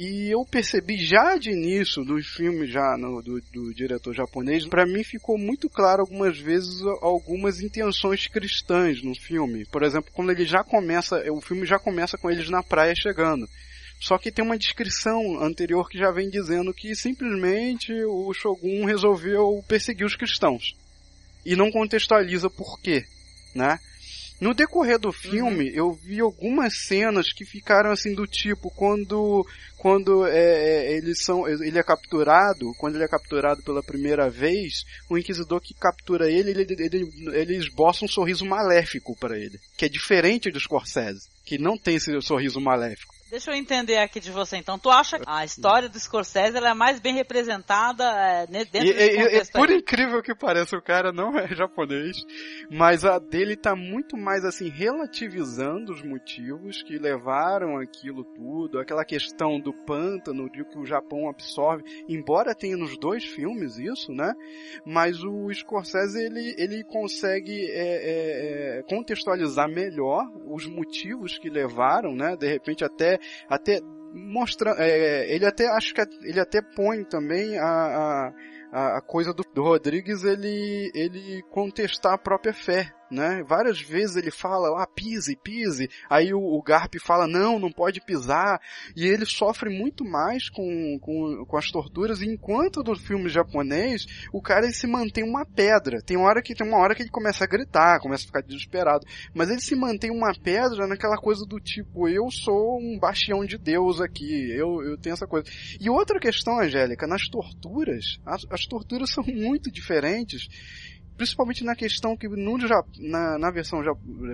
E eu percebi já de início dos filmes já no, do, do diretor japonês, para mim ficou muito claro algumas vezes algumas intenções cristãs no filme. Por exemplo, quando ele já começa, o filme já começa com eles na praia chegando. Só que tem uma descrição anterior que já vem dizendo que simplesmente o Shogun resolveu perseguir os cristãos. E não contextualiza por quê, né? No decorrer do filme, uhum. eu vi algumas cenas que ficaram assim do tipo quando quando é, é, eles são ele é capturado, quando ele é capturado pela primeira vez, o inquisidor que captura ele, ele, ele, ele esboça um sorriso maléfico para ele, que é diferente do Scorsese, que não tem esse sorriso maléfico. Deixa eu entender aqui de você então. Tu acha que a história do Scorsese é mais bem representada é, dentro e, desse contexto? E, por incrível que pareça, o cara não é [laughs] japonês, mas a dele tá muito mais assim relativizando os motivos que levaram aquilo tudo, aquela questão do pântano, de que o Japão absorve, embora tenha nos dois filmes isso, né? Mas o Scorsese ele, ele consegue é, é, é contextualizar melhor os motivos que levaram, né? De repente até até mostra, é, ele até acho que ele até põe também a, a, a coisa do, do Rodrigues ele ele contestar a própria fé, né? Várias vezes ele fala, ah, pise, pise. Aí o, o Garp fala, não, não pode pisar. E ele sofre muito mais com, com, com as torturas. enquanto no filme japonês, o cara se mantém uma pedra. Tem hora que tem uma hora que ele começa a gritar, começa a ficar desesperado. Mas ele se mantém uma pedra naquela coisa do tipo, eu sou um bastião de Deus aqui. Eu, eu tenho essa coisa. E outra questão, Angélica, nas torturas, as, as torturas [laughs] são muito diferentes principalmente na questão que no, na, na versão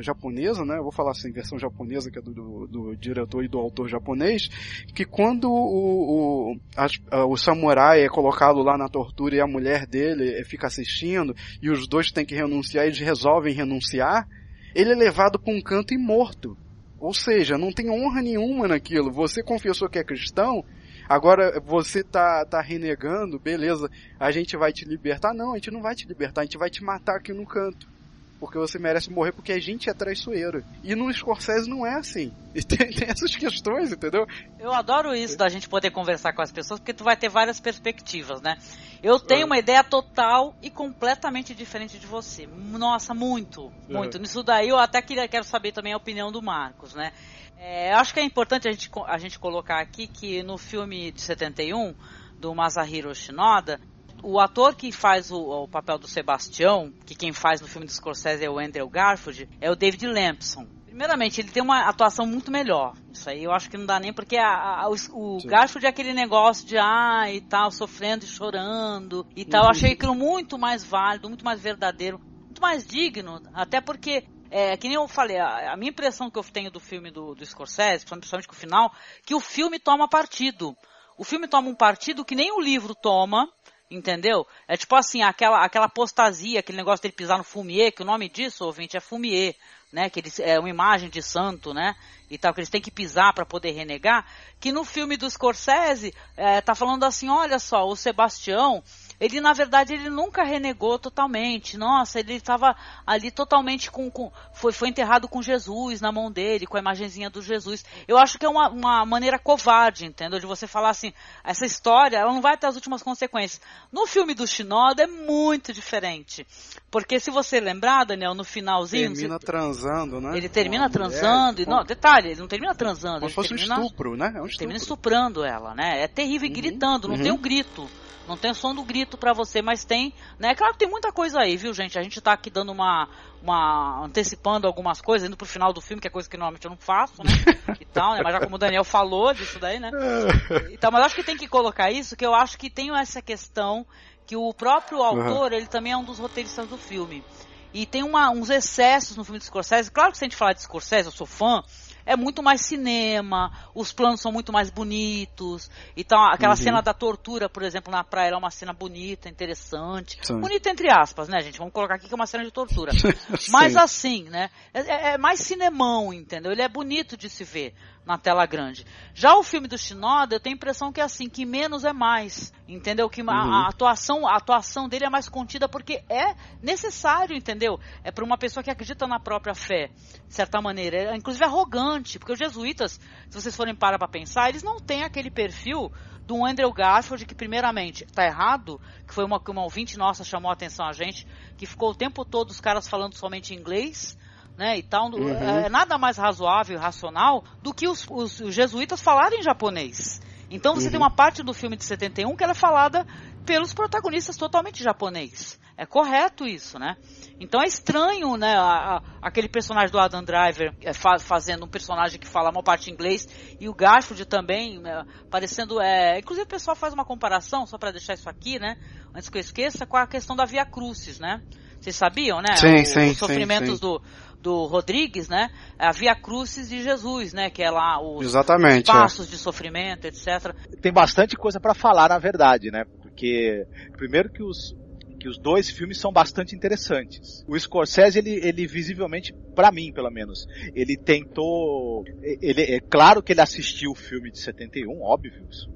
japonesa, né, eu vou falar assim, versão japonesa, que é do, do, do diretor e do autor japonês, que quando o, o, a, o samurai é colocado lá na tortura e a mulher dele fica assistindo, e os dois têm que renunciar, eles resolvem renunciar, ele é levado para um canto e morto. Ou seja, não tem honra nenhuma naquilo. Você confessou que é cristão, Agora você tá, tá renegando, beleza, a gente vai te libertar. Não, a gente não vai te libertar, a gente vai te matar aqui no canto. Porque você merece morrer porque a gente é traiçoeiro. E no Scorsese não é assim. E tem, tem essas questões, entendeu? Eu adoro isso da gente poder conversar com as pessoas, porque tu vai ter várias perspectivas, né? Eu tenho uma ideia total e completamente diferente de você. Nossa, muito, muito. Uhum. Nisso daí eu até queria, quero saber também a opinião do Marcos, né? É, acho que é importante a gente, a gente colocar aqui que no filme de 71, do Masahiro Shinoda, o ator que faz o, o, papel do Sebastião, que quem faz no filme do Scorsese é o Andrew Garfield, é o David Lampson. Primeiramente, ele tem uma atuação muito melhor. Isso aí eu acho que não dá nem porque a, a, o, o Garfield é aquele negócio de ah e tal, sofrendo e chorando e tal. Eu achei aquilo muito mais válido, muito mais verdadeiro, muito mais digno. Até porque é, que nem eu falei, a, a, minha impressão que eu tenho do filme do, do Scorsese, principalmente com o final, que o filme toma partido. O filme toma um partido que nem o livro toma, entendeu? É tipo assim, aquela, aquela apostasia, aquele negócio dele pisar no fumier, que o nome disso, ouvinte, é fumier, né? Que eles, é uma imagem de santo, né? E tal, que eles têm que pisar para poder renegar. Que no filme do Scorsese, é, tá falando assim, olha só, o Sebastião, ele na verdade ele nunca renegou totalmente. Nossa, ele estava ali totalmente com, com, foi, foi enterrado com Jesus na mão dele, com a imagenzinha do Jesus. Eu acho que é uma, uma maneira covarde, entendeu? De você falar assim, essa história, ela não vai ter as últimas consequências. No filme do Shinoda é muito diferente. Porque se você lembrar, Daniel, no finalzinho. Termina transando, né? Ele termina transando. e, não, detalhe, ele não termina transando. Como se fosse termina, um estupro, né? É um estupro. Termina estuprando ela, né? É terrível e uhum, gritando, não uhum. tem um grito. Não tem o som do grito bonito pra você, mas tem, né? Claro que tem muita coisa aí, viu, gente? A gente tá aqui dando uma, uma antecipando algumas coisas, indo pro final do filme, que é coisa que normalmente eu não faço, né? [laughs] e tal, né? Mas já como o Daniel falou disso daí, né? [laughs] Então, mas acho que tem que colocar isso, que eu acho que tem essa questão que o próprio autor, uhum. ele também é um dos roteiristas do filme. E tem uma, uns excessos no filme de Scorsese. Claro que se a gente falar de Scorsese, eu sou fã, é muito mais cinema, os planos são muito mais bonitos. Então, aquela uhum. cena da tortura, por exemplo, na praia é uma cena bonita, interessante. Sim. Bonita entre aspas, né, gente? Vamos colocar aqui que é uma cena de tortura. [laughs] Mas assim, né? É, é, é, mais cinemão, entendeu? Ele é bonito de se ver na tela grande. Já o filme do Shinoda, eu tenho a impressão que é assim, que menos é mais. Entendeu? Que uhum. a, a, atuação, a atuação dele é mais contida porque é necessário, entendeu? É para uma pessoa que acredita na própria fé, de certa maneira. É, inclusive arrogante, porque os jesuítas, se vocês forem parar para pensar, eles não têm aquele perfil do Andrew Garfield, que primeiramente está errado, que foi uma que uma ouvinte nossa chamou a atenção a gente, que ficou o tempo todo os caras falando somente inglês, né, e tal, uhum. é nada mais razoável e racional do que os, os, os jesuítas falarem japonês. Então você uhum. tem uma parte do filme de 71 que ela é falada pelos protagonistas totalmente japonês. É correto isso, né? Então é estranho, né, a, a, aquele personagem do Adam Driver é, fa fazendo um personagem que fala uma parte inglês e o Garfield também é, parecendo, é, inclusive o pessoal faz uma comparação só para deixar isso aqui, né, antes que eu esqueça, com a questão da Via Crucis, né? Vocês sabiam, né? Sim, o, sim, os sofrimentos sim, sim. do do Rodrigues, né? A Via Crucis de Jesus, né? Que é lá os, Exatamente, os passos é. de sofrimento, etc. Tem bastante coisa para falar, na verdade, né? Porque primeiro que os que os dois filmes são bastante interessantes. O Scorsese, ele, ele visivelmente, para mim, pelo menos, ele tentou, ele é claro que ele assistiu o filme de 71, óbvio,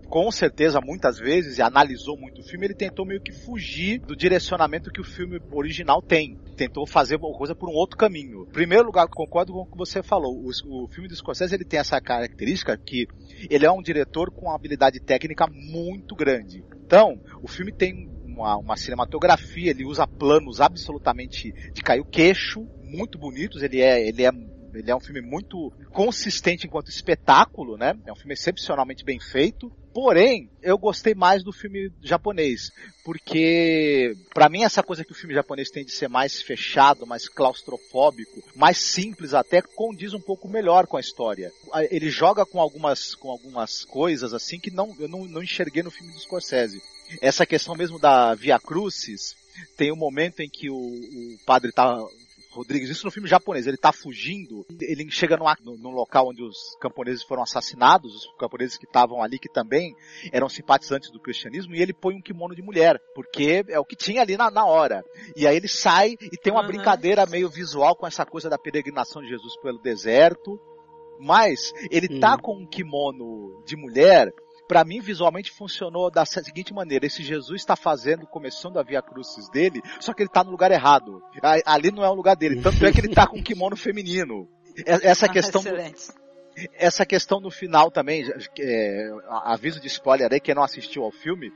com certeza muitas vezes e analisou muito o filme, ele tentou meio que fugir do direcionamento que o filme original tem. Tentou fazer uma coisa por um outro caminho. Em primeiro lugar, concordo com o que você falou. O, o filme do Scorsese ele tem essa característica que ele é um diretor com uma habilidade técnica muito grande. Então, o filme tem uma, uma cinematografia, ele usa planos absolutamente de cair o queixo, muito bonitos, ele é, ele é ele é um filme muito consistente enquanto espetáculo, né? É um filme excepcionalmente bem feito. Porém, eu gostei mais do filme japonês, porque para mim essa coisa que o filme japonês tem de ser mais fechado, mais claustrofóbico, mais simples até condiz um pouco melhor com a história. Ele joga com algumas com algumas coisas assim que não eu não, não enxerguei no filme do Scorsese. Essa questão mesmo da Via Crucis, tem um momento em que o, o padre tá Rodrigues, isso no filme japonês, ele tá fugindo, ele chega num, num local onde os camponeses foram assassinados, os camponeses que estavam ali, que também eram simpatizantes do cristianismo, e ele põe um kimono de mulher, porque é o que tinha ali na, na hora. E aí ele sai e tem uma uhum. brincadeira meio visual com essa coisa da peregrinação de Jesus pelo deserto, mas ele tá com um kimono de mulher para mim visualmente funcionou da seguinte maneira: esse Jesus está fazendo, começando a via crucis dele, só que ele está no lugar errado. Ali não é o lugar dele. Tanto é que ele está com um kimono [laughs] feminino. Essa ah, questão. Do, essa questão no final também, é, aviso de spoiler aí, quem não assistiu ao filme,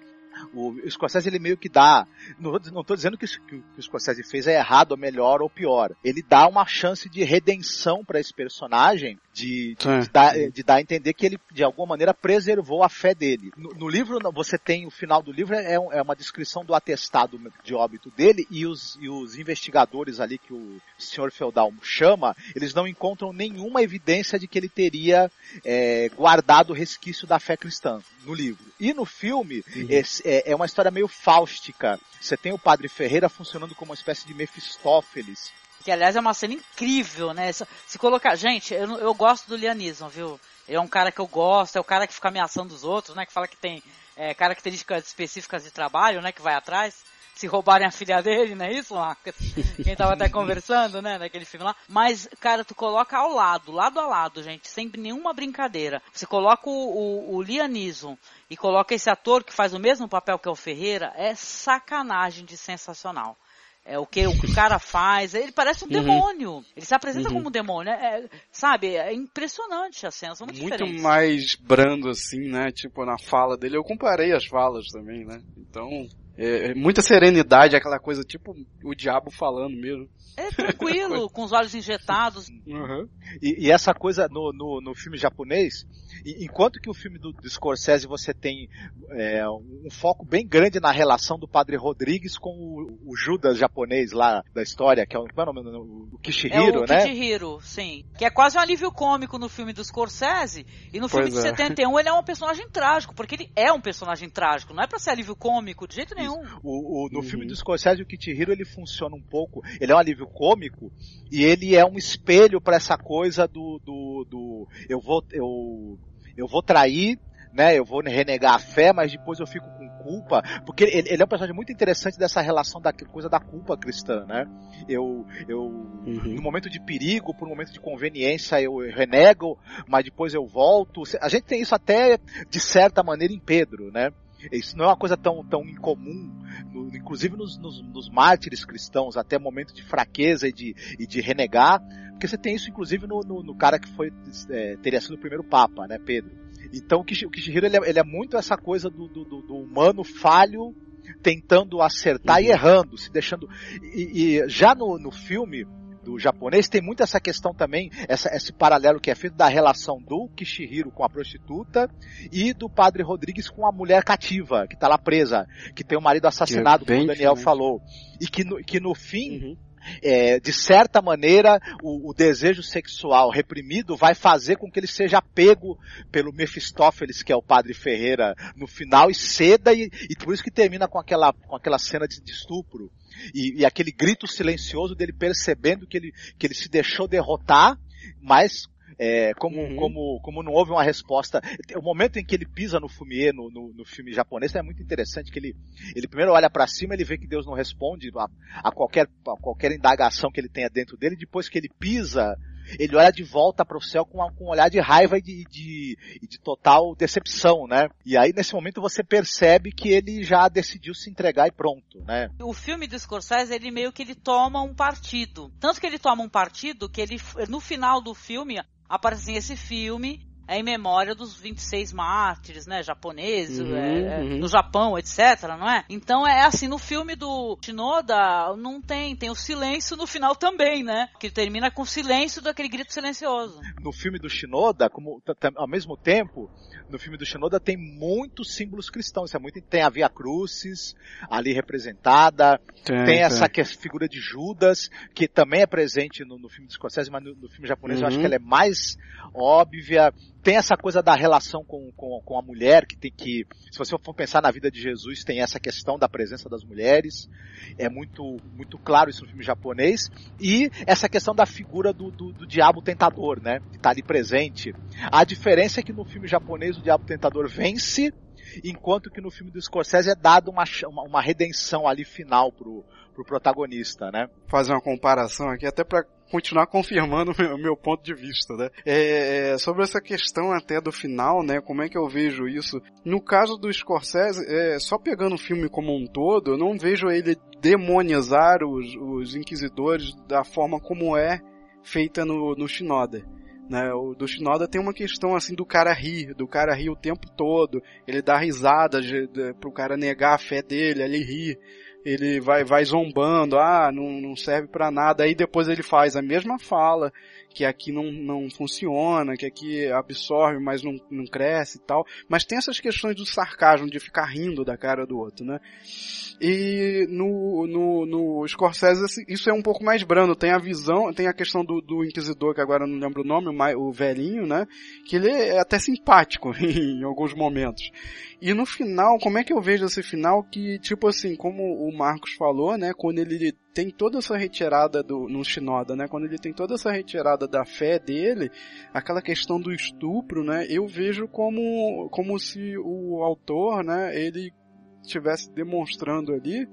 o Scorsese ele meio que dá, não, não tô dizendo que, que, o que o Scorsese fez é errado, ou melhor ou pior. Ele dá uma chance de redenção para esse personagem de, de, de, dar, de, dar, a entender que ele, de alguma maneira, preservou a fé dele. No, no livro, você tem o final do livro, é, é, uma descrição do atestado de óbito dele e os, e os investigadores ali que o senhor Feudal chama, eles não encontram nenhuma evidência de que ele teria é, guardado o resquício da fé cristã no livro. E no filme, uhum. É, é uma história meio fáustica. Você tem o padre Ferreira funcionando como uma espécie de Mefistófeles, que aliás é uma cena incrível, né? Se, colocar. Gente, eu, eu gosto do Lianismo, viu? Ele é um cara que eu gosto, é o cara que fica ameaçando os outros, né? Que fala que tem é, características específicas de trabalho, né? Que vai atrás. Se roubarem a filha dele, não é isso, Marcos? Quem tava até conversando, né? Naquele filme lá. Mas, cara, tu coloca ao lado, lado a lado, gente, sem nenhuma brincadeira. Você coloca o, o, o Lianismo e coloca esse ator que faz o mesmo papel que é o Ferreira, é sacanagem de sensacional. É o que o cara faz. Ele parece um uhum. demônio. Ele se apresenta uhum. como um demônio. É, é, sabe, é impressionante as cenas, são muito, muito diferentes. mais brando assim, né? Tipo, na fala dele. Eu comparei as falas também, né? Então, É, é muita serenidade, aquela coisa tipo o diabo falando mesmo. É [laughs] tranquilo, com os olhos injetados. Uhum. E, e, essa coisa no, no, no filme japonês, enquanto que o filme do, do Scorsese você tem é, um foco bem grande na relação do Padre Rodrigues com o, o Judas japonês lá da história, que é o, é o, nome, o Kishihiro, é o né? Kishihiro, sim. Que é quase um alívio cômico no filme do Scorsese. E no filme pois de é. 71 ele é um personagem trágico, porque ele é um personagem trágico, não é pra ser alívio cômico de jeito nenhum. O, no uhum. filme do Scorsese o Kishihiro ele funciona um pouco, ele é um alívio cômico e ele é um espelho para essa coisa do, do, do eu vou eu eu vou trair né, eu vou renegar a fé, mas depois eu fico com culpa, porque ele, ele, é um personagem muito interessante dessa relação da coisa da culpa cristã, né? Eu, eu uhum. no momento de perigo, por um momento de conveniência, eu renego, mas depois eu volto. A gente tem isso até de certa maneira em Pedro, né? Isso não é uma coisa tão, tão incomum, no, inclusive nos, nos, nos, mártires cristãos, até momento de fraqueza e de, e de renegar, porque você tem isso inclusive no, no, no cara que foi é, teria sido o primeiro papa, né, Pedro. Então o Kishihiro ele é, ele é muito essa coisa do, do, do humano falho tentando acertar uhum. e errando, se deixando. E, e já no, no filme, do japonês, tem muito essa questão também, essa, esse paralelo que é feito da relação do Kishihiro com a prostituta e do padre Rodrigues com a mulher cativa, que está lá presa, que tem o marido assassinado, como o Daniel falou. E que no, que no fim. Uhum. É, de certa maneira, o, o, desejo sexual reprimido vai fazer com que ele seja pego pelo Mephistófeles, que é o padre Ferreira, no final, e ceda, e, e por isso que termina com aquela, com aquela cena de, de estupro. E, e aquele grito silencioso dele percebendo que ele, que ele se deixou derrotar, mas é, como, uhum. como, como não houve uma resposta. O momento em que ele pisa no fumier, no, no, no filme japonês, é muito interessante que ele, ele primeiro olha para cima, ele vê que Deus não responde a, a, qualquer, a qualquer indagação que ele tenha dentro dele, depois que ele pisa ele olha de volta para o céu com, com, um olhar de raiva e de, de, de, total decepção, né? E aí nesse momento você percebe que ele já decidiu se entregar e pronto, né? O filme do Scorsese, ele meio que ele toma um partido. Tanto que ele toma um partido que ele, no final do filme, aparece assim, esse filme é em memória dos 26 mártires, né, japoneses, uhum, é, uhum. no Japão, etc, não é? Então é assim, no filme do Shinoda não tem, tem o silêncio no final também, né? Que termina com o silêncio daquele grito silencioso. No filme do Shinoda, como ao mesmo tempo, no filme do Shinoda tem muitos símbolos cristãos, isso é muito, tem a Via Crucis ali representada, tem, tem essa tem. figura de Judas, que também é presente no, no filme do Scorsese, mas no, no filme japonês uhum. eu acho que ela é mais óbvia tem essa coisa da relação com, com, com, a mulher, que tem que, se você for pensar na vida de Jesus, tem essa questão da presença das mulheres, é muito, muito claro isso no filme japonês, e essa questão da figura do, do, do diabo tentador, né, que está ali presente. A diferença é que no filme japonês o diabo tentador vence, enquanto que no filme do Scorsese é dado uma, uma, uma redenção ali final pro, pro protagonista, né? Fazer uma comparação aqui, até para continuar confirmando o meu, meu, ponto de vista, né? É, é, sobre essa questão até do final, né? Como é que eu vejo isso? No caso do Scorsese, é, só pegando o filme como um todo, eu não vejo ele demonizar os, os inquisidores da forma como é feita no, no Shinoda. Né, o do Shinoda tem uma questão assim do cara rir, do cara rir o tempo todo, ele dá risada de, de, pro cara negar a fé dele, ele ri ele vai, vai zombando, ah, não, não serve para nada, aí depois ele faz a mesma fala, que aqui não, não funciona, que aqui absorve, mas não, não cresce e tal, mas tem essas questões do sarcasmo, de ficar rindo da cara do outro, né? E no, no, no Scorsese isso é um pouco mais brando, tem a visão, tem a questão do, do Inquisidor, que agora não lembro o nome, o, o velhinho, né? Que ele é até simpático [laughs] em alguns momentos. E no final, como é que eu vejo esse final? Que, tipo assim, como o Marcos falou, né, quando ele tem toda essa retirada do, no Shinoda, né, quando ele tem toda essa retirada da fé dele, aquela questão do estupro, né, eu vejo como, como se o autor, né, ele estivesse demonstrando ali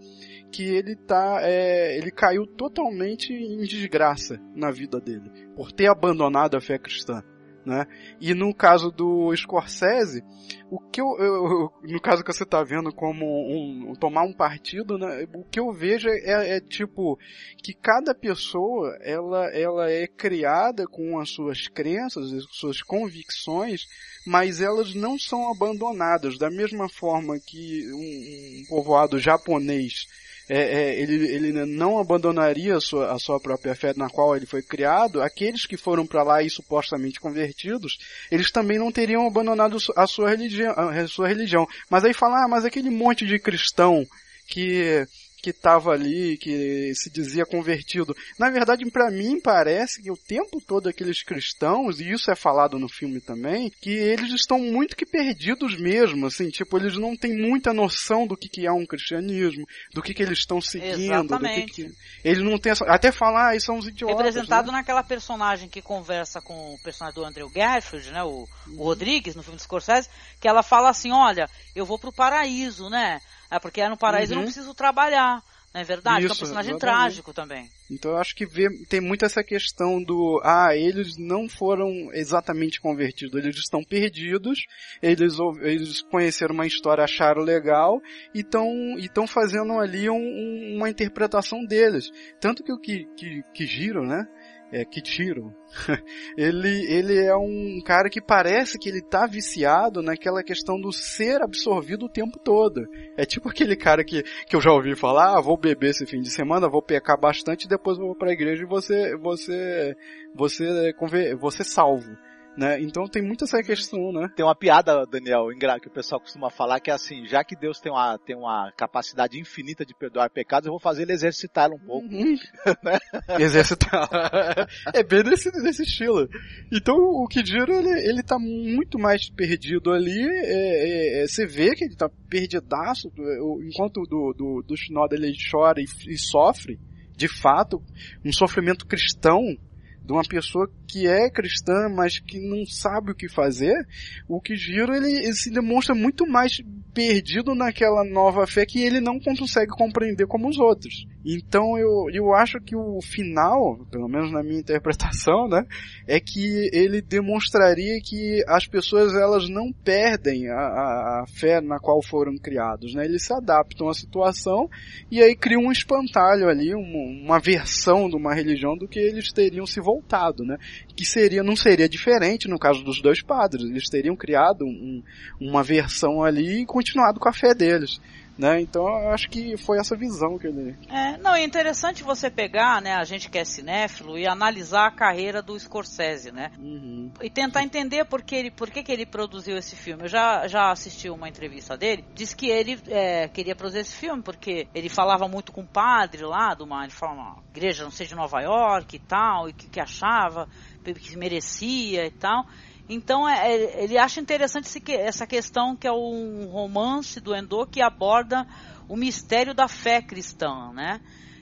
que ele tá, é, ele caiu totalmente em desgraça na vida dele, por ter abandonado a fé cristã. Né? E no caso do Scorsese, o que eu, eu no caso que você está vendo como um, tomar um partido, né? O que eu vejo é, é, tipo que cada pessoa ela ela é criada com as suas crenças, as suas convicções, mas elas não são abandonadas da mesma forma que um, um povoado japonês é, é, ele, ele não abandonaria a sua, a sua própria fé na qual ele foi criado, aqueles que foram para lá e supostamente convertidos, eles também não teriam abandonado a sua religião. A sua religião. Mas aí fala, ah, mas aquele monte de cristão que que estava ali, que se dizia convertido. Na verdade, para mim parece que o tempo todo aqueles cristãos, e isso é falado no filme também, que eles estão muito que perdidos mesmo, assim, tipo, eles não têm muita noção do que, que é um cristianismo, do que, que eles estão seguindo, Exatamente. do que, que eles não têm essa, até falar, ah, são os idiotas. Representado né? naquela personagem que conversa com o personagem do Andrew Garfield, né, o, o Rodrigues, no filme do Scorsese, que ela fala assim, olha, eu vou pro paraíso, né? É porque no paraíso Uhum. eu não preciso trabalhar. Não é verdade? que é um Isso, personagem exatamente. trágico também. Então eu acho que vê, tem muito essa questão do, ah, eles não foram exatamente convertidos, eles estão perdidos, eles, eles conheceram uma história, acharam legal e estão fazendo ali um- um- uma interpretação deles. Tanto que o que, que, que Giro, né? É, Kichiro, [laughs] ele, ele é um cara que parece que ele tá viciado naquela questão do ser absorvido o tempo todo. É tipo aquele cara que, que eu já ouvi falar, ah, vou beber esse fim de semana, vou pecar bastante e depois vou pra igreja e você, você, você, conver- você salvo. Né? Então tem muito essa questão, né? Tem uma piada, Daniel, que o pessoal costuma falar, que é assim, já que Deus tem uma, tem uma capacidade infinita de perdoar pecados, eu vou fazer ele exercitar ela um pouco. [laughs] né? Exercitar. [laughs] é bem desse, desse estilo. Então o Kidiro, ele, ele tá muito mais perdido ali. é, é, é, você vê que ele tá perdidaço. o- Enquanto do, do, do Shinoda ele chora e, e sofre, de fato, um sofrimento cristão de uma pessoa que é cristã, mas que não sabe o que fazer, o Kijiro ele, ele se demonstra muito mais perdido naquela nova fé que ele não consegue compreender como os outros. Então eu, eu acho que o final, pelo menos na minha interpretação, né, é que ele demonstraria que as pessoas elas não perdem a, a, a fé na qual foram criados, né? Eles se adaptam à situação e aí criam um espantalho ali, uma, uma versão de uma religião do que eles teriam se voltado, né? Que seria, não seria diferente no caso dos dois padres, eles teriam criado um, uma versão ali e continuado com a fé deles. Né? Então eu acho que foi essa visão que ele. É, não, é interessante você pegar, né, a gente que é cinéfilo e analisar a carreira do Scorsese, né? Uhum. E tentar entender por que ele, por que, que ele produziu esse filme. Eu já, já assisti uma entrevista dele, disse que ele é, queria produzir esse filme porque ele falava muito com o padre lá, de uma, uma igreja, não sei, de Nova York e tal, e que, que achava que merecia e tal. Então é, é, ele acha interessante esse essa questão que é um romance do Endo que aborda o mistério da fé cristã, né?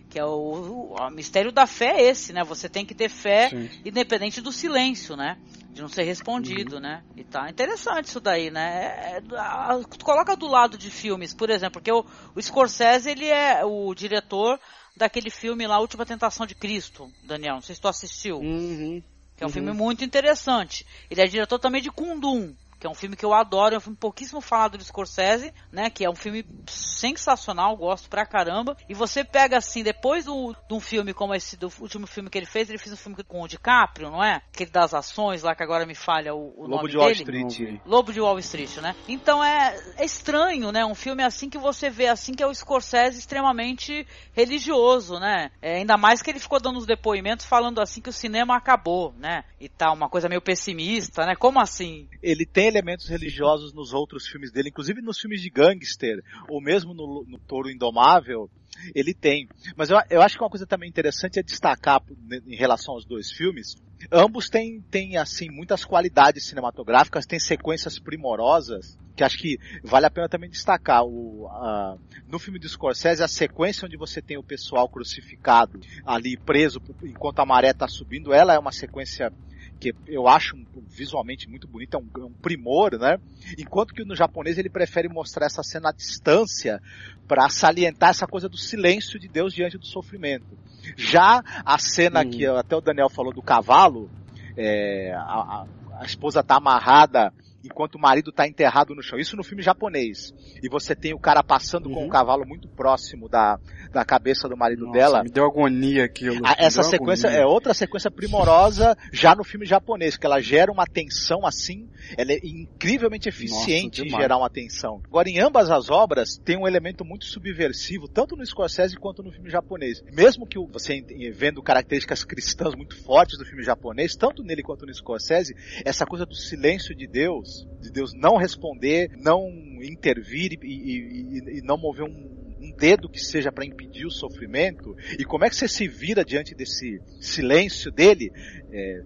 Que é o, o- o mistério da fé é esse, né? Você tem que ter fé Sim. independente do silêncio, né? De não ser respondido, né? E tá interessante isso daí, né? É- é- a- coloca do lado de filmes, por exemplo, porque o, o Scorsese, ele é o diretor daquele filme lá, Última Tentação de Cristo, Daniel. Não sei se tu assistiu. Uhum. Que é um Uhum. filme muito interessante. Ele é diretor também de Kundum, que é um filme que eu adoro, é um filme pouquíssimo falado do Scorsese, né? Que é um filme sensacional, gosto pra caramba. E você pega assim, depois do, de um filme como esse, do último filme que ele fez, ele fez um filme com o DiCaprio, não é? Aquele das ações lá, que agora me falha o, o Lobo nome de Wall dele. Street. Lobo de Wall Street, né? Então é, é estranho, né? Um filme assim que você vê assim que é o Scorsese extremamente religioso, né? É, ainda mais que ele ficou dando os depoimentos falando assim que o cinema acabou, né? E tal, uma coisa meio pessimista, né? Como assim? Ele tem elementos religiosos nos outros filmes dele, inclusive nos filmes de gangster, ou mesmo no, no Touro Indomável, ele tem. Mas eu, eu acho que uma coisa também interessante é destacar né, em relação aos dois filmes. Ambos têm, têm assim, muitas qualidades cinematográficas, têm sequências primorosas, que acho que vale a pena também destacar. O, a- no filme do Scorsese, a sequência onde você tem o pessoal crucificado ali preso enquanto a maré está subindo, ela é uma sequência que eu acho visualmente muito bonita, é um, é um primor, né? Enquanto que no japonês ele prefere mostrar essa cena à distância para salientar essa coisa do silêncio de Deus diante do sofrimento. Já a cena Uhum. que até o Daniel falou do cavalo, é, a, a- a esposa tá amarrada enquanto o marido tá enterrado no chão. Isso no filme japonês. E você tem o cara passando com o cavalo muito próximo da, da cabeça do marido Nossa, dela. Me deu agonia aquilo. Me Essa sequência agonia. é outra sequência primorosa já no filme japonês, que ela gera uma tensão assim, ela é incrivelmente eficiente em demais. gerar uma tensão. Agora, em ambas as obras, tem um elemento muito subversivo, tanto no Scorsese quanto no filme japonês. Mesmo que você ent- vendo características cristãs muito fortes do filme japonês, tanto nele quanto no Scorsese, essa coisa do silêncio de Deus, de Deus não responder, não intervir e, e- e- não mover um um dedo que seja para impedir o sofrimento? E como é que você se vira diante desse silêncio dele? É,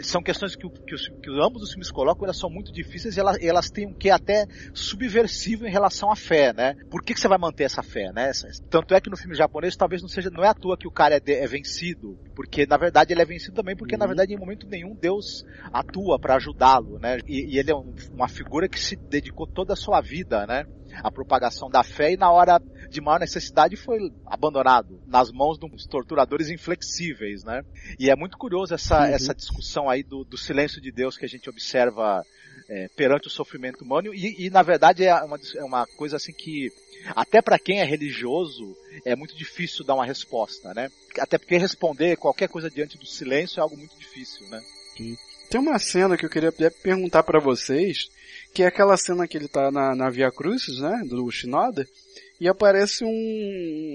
são questões que, que, os- que ambos os filmes colocam, elas são muito difíceis e elas, elas têm um que até subversivo em relação à fé, né? Por que, que você vai manter essa fé, né? Tanto é que no filme japonês talvez não seja, não é à toa que o cara é, de- é vencido, porque na verdade ele é vencido também porque na verdade em momento nenhum Deus atua para ajudá-lo, né? E, e ele é um- uma figura que se dedicou toda a sua vida, né? À propagação da fé e na hora de maior necessidade foi abandonado nas mãos de uns torturadores inflexíveis, né? E é muito curioso essa, Uhum. essa discussão aí do, do silêncio de Deus que a gente observa é, perante o sofrimento humano e, e, na verdade é uma, é uma coisa assim que até para quem é religioso é muito difícil dar uma resposta, né? Até porque responder qualquer coisa diante do silêncio é algo muito difícil, né? Tem uma cena que eu queria perguntar pra vocês, que é aquela cena que ele tá na, na Via Crucis, né, do Shinoda, e aparece um,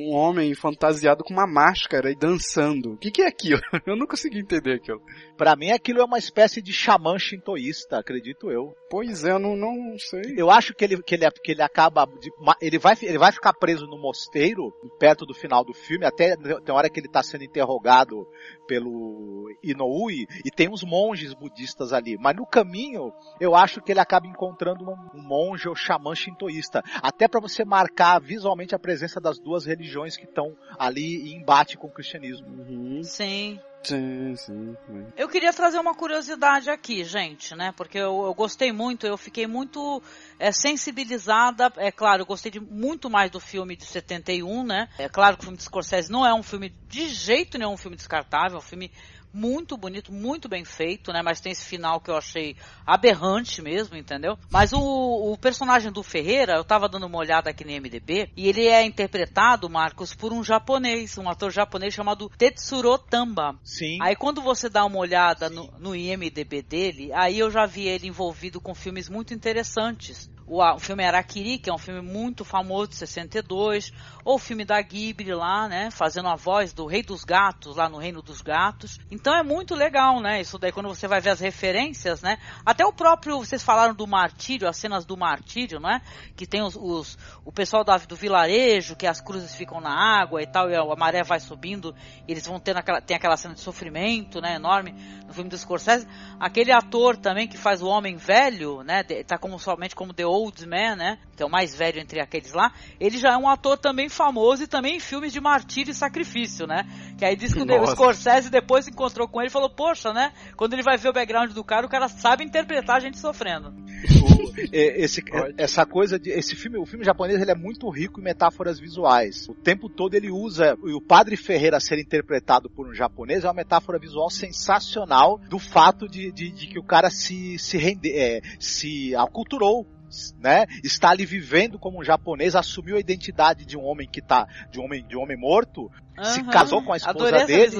um homem fantasiado com uma máscara e dançando. O que, que é aquilo? [laughs] Eu não consegui entender aquilo. Para mim aquilo é uma espécie de xamã shintoísta, acredito eu. Pois é, eu não, não sei. Eu acho que ele, que ele, que ele acaba. de- ele, vai, ele vai ficar preso no mosteiro, perto do final do filme, até tem hora que ele está sendo interrogado pelo Inoue, e tem uns monges budistas ali. Mas no caminho, eu acho que ele acaba encontrando um, um monge ou xamã shintoísta. Até para você marcar visualmente a presença das duas religiões que estão ali em embate com o cristianismo. Uhum. Sim. Sim, sim. Eu queria trazer uma curiosidade aqui, gente, né? Porque eu, eu gostei muito, eu fiquei muito é, sensibilizada. É claro, eu gostei de muito mais do filme de 71, né? É claro que o filme de Scorsese não é um filme de jeito nenhum um filme descartável, é um filme muito bonito, muito bem feito, né? Mas tem esse final que eu achei aberrante mesmo, entendeu? Mas o, o personagem do Ferreira, eu tava dando uma olhada aqui no MDB, e ele é interpretado, Marcos, por um japonês, um ator japonês chamado Tetsuro Tamba. Sim. Aí quando você dá uma olhada no, no IMDB dele, aí eu já vi ele envolvido com filmes muito interessantes. O, o filme Araquiri, que é um filme muito famoso de 62, ou o filme da Ghibli lá, né, fazendo a voz do Rei dos Gatos lá no Reino dos Gatos. Então é muito legal, né, isso daí quando você vai ver as referências, né, até o próprio, vocês falaram do martírio, as cenas do martírio, né, que tem os, os- o pessoal da- do vilarejo, que as cruzes ficam na água e tal, e a, a maré vai subindo, eles vão ter naquela, tem aquela cena de sofrimento, né, enorme, no filme do Scorsese. Aquele ator também que faz o homem velho, né, tá como somente como The Old Man, né, que é o mais velho entre aqueles lá, ele já é um ator também famoso e também em filmes de martírio e sacrifício, né, que aí diz que o Nossa. Scorsese depois encontrou com ele e falou, poxa, né, quando ele vai ver o background do cara, o cara sabe interpretar a gente sofrendo. É, esse, essa coisa de esse filme, o filme japonês ele é muito rico em metáforas visuais. O tempo todo ele usa e o Padre Ferreira ser interpretado por um japonês é uma metáfora visual sensacional do fato de, de, de que o cara se se rende, é, se aculturou né? Está ali vivendo como um japonês, assumiu a identidade de um homem que tá, de um homem, de um homem morto, se Aham, casou com a esposa dele.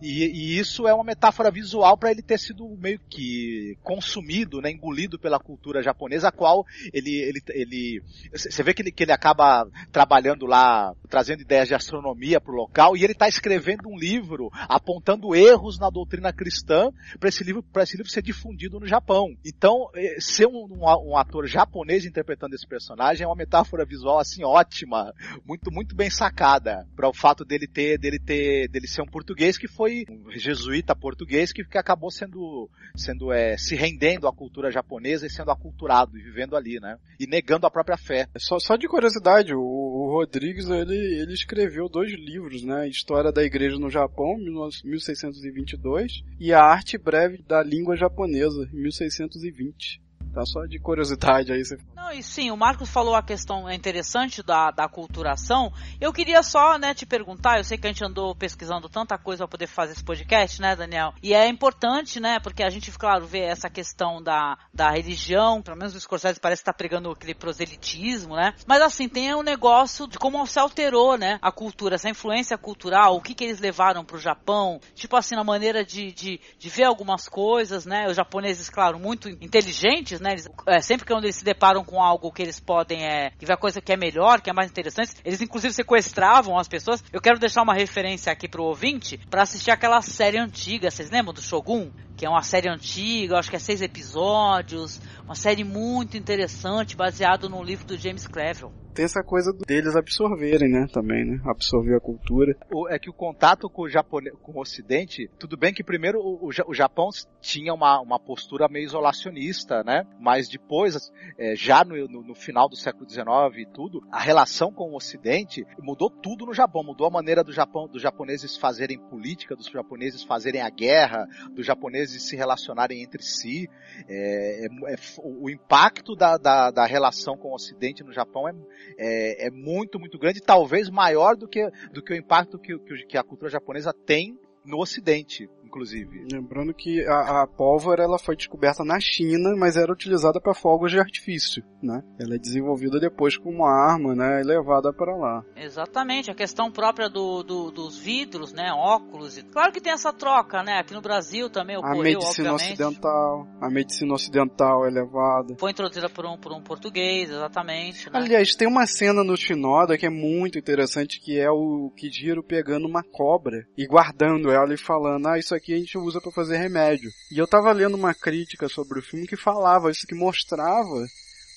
E, e isso é uma metáfora visual para ele ter sido meio que consumido, né, engolido pela cultura japonesa, a qual ele ele ele você vê que ele, que ele acaba trabalhando lá, trazendo ideias de astronomia pro local e ele está escrevendo um livro apontando erros na doutrina cristã para esse livro para esse livro ser difundido no Japão. Então, eh, ser um, um, um ator japonês interpretando esse personagem é uma metáfora visual assim ótima, muito muito bem sacada para o fato dele ter dele ter dele ser um português que foi um jesuíta português que, que acabou sendo sendo é, se rendendo à cultura japonesa e sendo aculturado e vivendo ali, né? E negando a própria fé. Só, só de curiosidade, o, o Rodrigues ele, ele escreveu dois livros, né? História da Igreja no Japão, 19- 1622, e A Arte Breve da Língua Japonesa, 1620. Tá só de curiosidade aí. Você... Não, e sim, o Marcos falou a questão interessante da, da culturação. Eu queria só, né, te perguntar, eu sei que a gente andou pesquisando tanta coisa para poder fazer esse podcast, né, Daniel? E é importante, né, porque a gente, claro, vê essa questão da, da religião, pelo menos o Scorsese parece estar tá pregando aquele proselitismo, né? Mas assim, tem um negócio de como se alterou, né, a cultura, essa influência cultural, o que que eles levaram pro Japão, tipo assim, na maneira de, de, de ver algumas coisas, né? Os japoneses, claro, muito inteligentes, né? Eles, é, sempre que eles se deparam com algo que eles podem é, ver a coisa que é melhor, que é mais interessante, eles inclusive sequestravam as pessoas. Eu quero deixar uma referência aqui pro ouvinte para assistir aquela série antiga, vocês lembram do Shogun? Que é uma série antiga, acho que é seis episódios, uma série muito interessante, baseado no livro do James Cleveland tem essa coisa deles absorverem, né, também, né, absorver a cultura. O, é que o contato com o, Japone, com o Ocidente, tudo bem que primeiro o, o Japão tinha uma, uma postura meio isolacionista, né, mas depois, é, já no, no, no, final do século XIX e tudo, a relação com o Ocidente mudou tudo no Japão, mudou a maneira do Japão, dos japoneses fazerem política, dos japoneses fazerem a guerra, dos japoneses se relacionarem entre si, é, é, é o impacto da, da, da relação com o Ocidente no Japão é é, é muito, muito grande, talvez maior do que, do que o impacto que, que a cultura japonesa tem no Ocidente inclusive. Lembrando que a, a, pólvora ela foi descoberta na China, mas era utilizada para fogos de artifício, né? Ela é desenvolvida depois como uma arma, né? E levada para lá. Exatamente, a questão própria do, do, dos vidros, né? Óculos. E... Claro que tem essa troca, né? Aqui no Brasil também ocorreu, A medicina obviamente. ocidental, a medicina ocidental é levada. Foi introduzida por um, por um português, exatamente. Né? Aliás, tem uma cena no Shinoda que é muito interessante, que é o Kijiro pegando uma cobra e guardando ela e falando, ah, isso aqui aqui a gente usa para fazer remédio. E eu tava lendo uma crítica sobre o filme que falava isso, que mostrava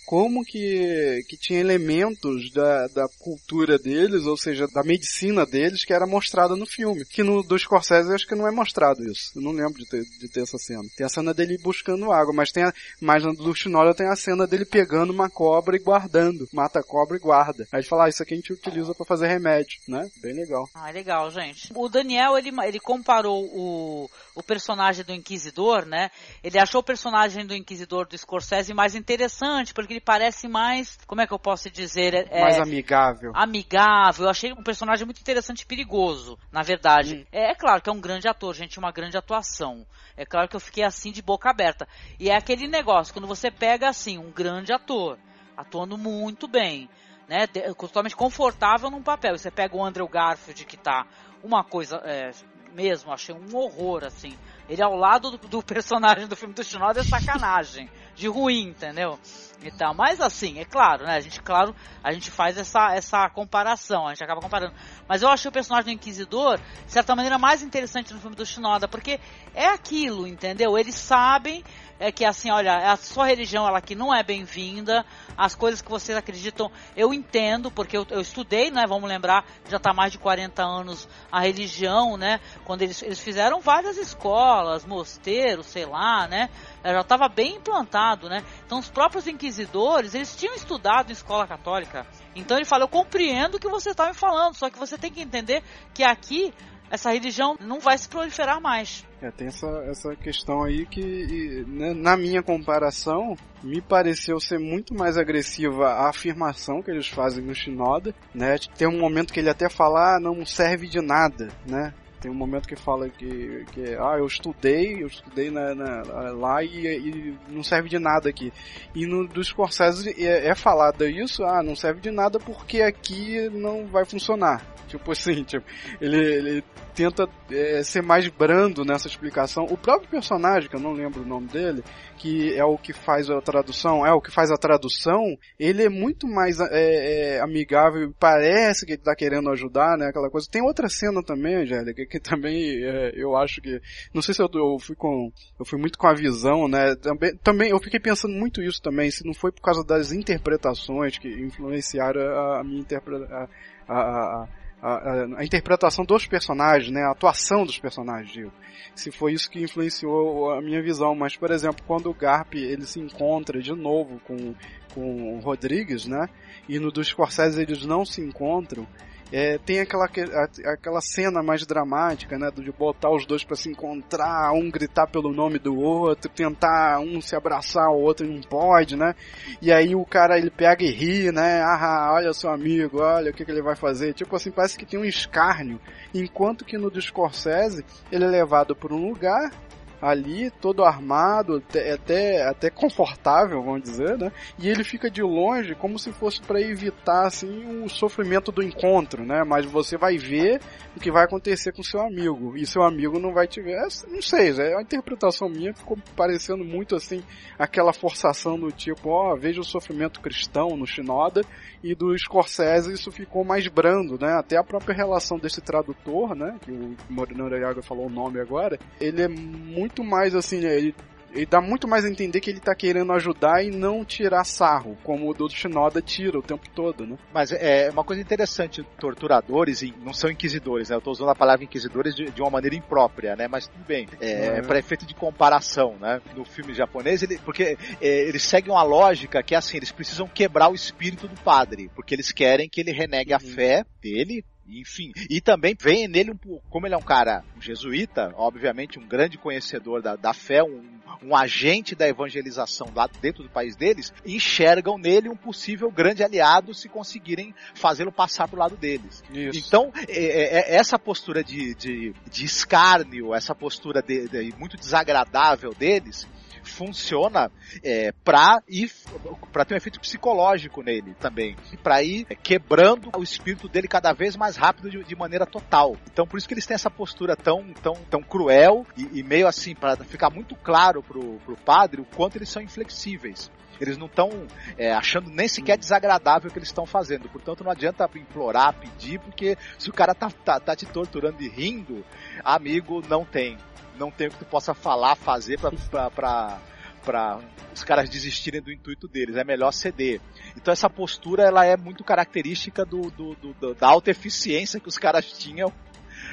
como que, que tinha elementos da, da cultura deles, ou seja, da medicina deles, que era mostrada no filme. Que no do Scorsese acho que não é mostrado isso. Eu não lembro de ter, de ter essa cena. Tem a cena dele buscando água, mas tem a, mas no do Shinoda tem a cena dele pegando uma cobra e guardando. Mata a cobra e guarda. Aí ele fala, ah, isso aqui a gente utiliza para fazer remédio, né? Bem legal. Ah, legal, gente. O Daniel, ele, ele comparou o, o personagem do Inquisidor, né? Ele achou o personagem do Inquisidor do Scorsese mais interessante, porque ele parece mais, como é que eu posso dizer? É, mais amigável. Amigável. Eu achei um personagem muito interessante e perigoso, na verdade. Hum. É, é, claro que é um grande ator, gente, uma grande atuação. É claro que eu fiquei assim de boca aberta. E é aquele negócio, quando você pega assim, um grande ator, atuando muito bem, né, totalmente confortável num papel. E você pega o Andrew Garfield que tá uma coisa é, mesmo, achei um horror assim. Ele ao lado do, do personagem do filme do Shinoda é sacanagem, de ruim, entendeu? Então, mas assim, é claro, né? A gente, claro, a gente faz essa, essa comparação, a gente acaba comparando. Mas eu achei o personagem do Inquisidor, de certa maneira, mais interessante no filme do Shinoda, porque é aquilo, entendeu? Eles sabem é que assim, olha, a sua religião ela aqui não é bem-vinda, as coisas que vocês acreditam, eu entendo, porque eu, eu estudei, né, vamos lembrar, já está mais de 40 anos a religião, né, quando eles, eles fizeram várias escolas, mosteiros, sei lá, né, já estava bem implantado, né, então os próprios inquisidores, eles tinham estudado em escola católica, então ele fala, eu compreendo o que você está me falando, só que você tem que entender que aqui essa religião não vai se proliferar mais. É, tem essa, essa questão aí que, né, na minha comparação, me pareceu ser muito mais agressiva a afirmação que eles fazem no Shinoda, né? Tem um momento que ele até fala, ah, não serve de nada, né? Tem um momento que fala que, que ah, eu estudei, eu estudei na, na, lá e, e, não serve de nada aqui. E no dos Scorsese é, é falado isso, ah, não serve de nada porque aqui não vai funcionar. Tipo assim, tipo, ele, ele tenta é, ser mais brando nessa explicação. O próprio personagem, que eu não lembro o nome dele, que é o que faz a tradução, é o que faz a tradução, ele é muito mais é, é, amigável, parece que ele tá querendo ajudar, né, aquela coisa. Tem outra cena também, Angélica, que também é, eu acho que, não sei se eu, eu, fui com, eu fui muito com a visão, né, também, também eu fiquei pensando muito isso também, se não foi por causa das interpretações que influenciaram a, a minha interpretação, a, a, a, a, interpretação dos personagens, né, a atuação dos personagens, digo. Se foi isso que influenciou a minha visão, mas por exemplo, quando o Garp ele se encontra de novo com com o Rodrigues, né, e no dos Scorsese eles não se encontram, é, tem aquela, aquela cena mais dramática, né? De botar os dois para se encontrar, um gritar pelo nome do outro, tentar um se abraçar, o outro não pode, né? E aí o cara ele pega e ri, né? Ah, olha seu amigo, olha o que, que ele vai fazer. Tipo assim, parece que tem um escárnio. Enquanto que no do Scorsese, ele é levado por um lugar ali, todo armado, até, até, confortável, vamos dizer, né? E ele fica de longe como se fosse para evitar, assim, o sofrimento do encontro, né? Mas você vai ver o que vai acontecer com seu amigo, e seu amigo não vai te ver. É, não sei, é uma interpretação minha que ficou parecendo muito, assim, aquela forçação do tipo, ó, oh, veja o sofrimento cristão no Shinoda, e do Scorsese isso ficou mais brando, né? Até a própria relação desse tradutor, né? Que o Morinorayaga falou o nome agora, ele é muito mais assim, né? ele ele dá muito mais a entender que ele tá querendo ajudar e não tirar sarro, como o do Shinoda tira o tempo todo, né? Mas é uma coisa interessante, torturadores e não são inquisidores, né? Eu tô usando a palavra inquisidores de, de uma maneira imprópria, né? Mas tudo bem. É, é. para efeito de comparação, né? No filme japonês, ele, porque é, eles seguem uma lógica que é assim, eles precisam quebrar o espírito do padre, porque eles querem que ele renegue uhum. a fé dele enfim, e também vem nele, um, como ele é um cara um jesuíta, obviamente um grande conhecedor da, da fé, um, um agente da evangelização lá dentro do país deles, enxergam nele um possível grande aliado se conseguirem fazê-lo passar pro lado deles. Isso. Então, é, é, é, essa postura de, de, de escárnio, essa postura de, de, muito desagradável deles, funciona é, ir ter um efeito psicológico nele também, para ir quebrando o espírito dele cada vez mais rápido de, de, maneira total. Então por isso que eles têm essa postura tão tão, tão cruel e, e meio assim para ficar muito claro pro, pro padre o quanto eles são inflexíveis. Eles não estão é, achando nem sequer desagradável o que eles estão fazendo. Portanto, não adianta implorar, pedir, porque se o cara tá, tá, tá te torturando e rindo, amigo, não tem não tem o que tu possa falar, fazer pra, pra, pra, os caras desistirem do intuito deles. É melhor ceder. Então essa postura ela é muito característica do, do, do da alta eficiência que os caras tinham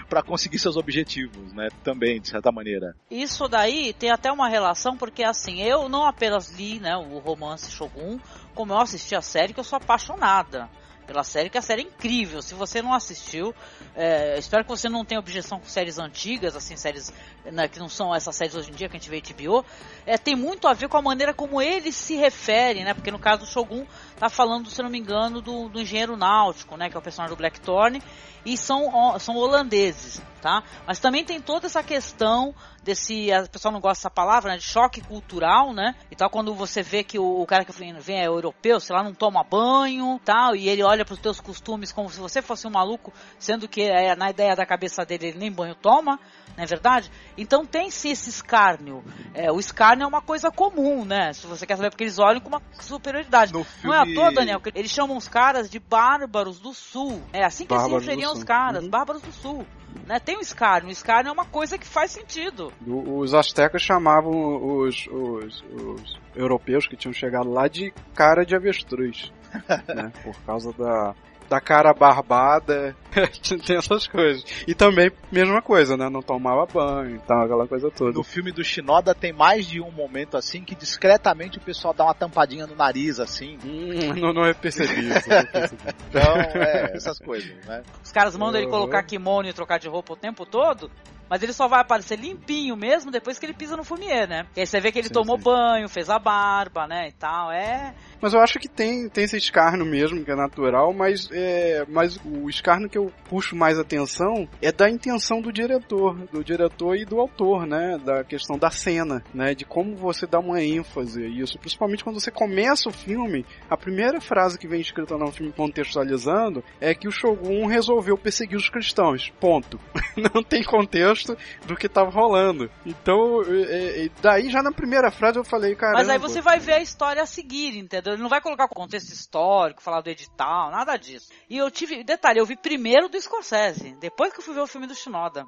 para conseguir seus objetivos, né? Também, de certa maneira. Isso daí tem até uma relação, porque assim, eu não apenas li né, o romance Shogun, como eu assisti a série, que eu sou apaixonada pela série, que a série é incrível. Se você não assistiu, é, espero que você não tenha objeção com séries antigas, assim, séries né, que não são essas séries hoje em dia que a gente vê HBO. É, tem muito a ver com a maneira como eles se referem, né? Porque no caso do Shogun, tá falando, se não me engano, do, do engenheiro náutico, né? Que é o personagem do Blackthorn. E são, são holandeses, tá? Mas também tem toda essa questão desse, a pessoa não gosta dessa palavra, né, de choque cultural, né? E tal, quando você vê que o, o cara que vem, vem, é europeu, sei lá, não toma banho, tal, e ele olha para os teus costumes como se você fosse um maluco, sendo que é, na ideia da cabeça dele ele nem banho toma, não é verdade? Então tem sim esse escárnio. É, o escárnio é uma coisa comum, né? Se você quer saber, porque eles olham com uma superioridade. Filme... Não é à toa, Daniel, eles chamam os caras de bárbaros do sul. É assim que eles se referiam os caras, uhum. bárbaros do sul. Né? Tem o escárnio. O escárnio é uma coisa que faz sentido. Os astecas chamavam os, os, os europeus que tinham chegado lá de cara de avestruz. [laughs] né? Por causa da, da cara barbada, [laughs] tem essas coisas. E também, mesma coisa, né? Não tomava banho e tal, aquela coisa toda. No filme do Shinoda tem mais de um momento assim que discretamente o pessoal dá uma tampadinha no nariz, assim. Hum, [laughs] não, não é percebi isso. [laughs] então, é, essas coisas, né? Os caras mandam uhum. ele colocar kimono e trocar de roupa o tempo todo, mas ele só vai aparecer limpinho mesmo depois que ele pisa no fumier, né? E aí você vê que ele sim, tomou sim. banho, fez a barba, né, e tal. É, mas eu acho que tem, tem esse escarno mesmo, que é natural, mas, é, mas o escarno que eu puxo mais atenção é da intenção do diretor, do diretor e do autor, né? Da questão da cena, né? De como você dá uma ênfase a isso. Principalmente quando você começa o filme, a primeira frase que vem escrita no filme contextualizando é que o Shogun resolveu perseguir os cristãos. Ponto. [laughs] Não tem contexto do que estava rolando. Então, é, é, daí já na primeira frase eu falei, cara. Mas aí você vai ver a história a seguir, entendeu? Ele não vai colocar o contexto histórico, falar do edital, nada disso. E eu tive, detalhe, eu vi primeiro do Scorsese, depois que eu fui ver o filme do Shinoda.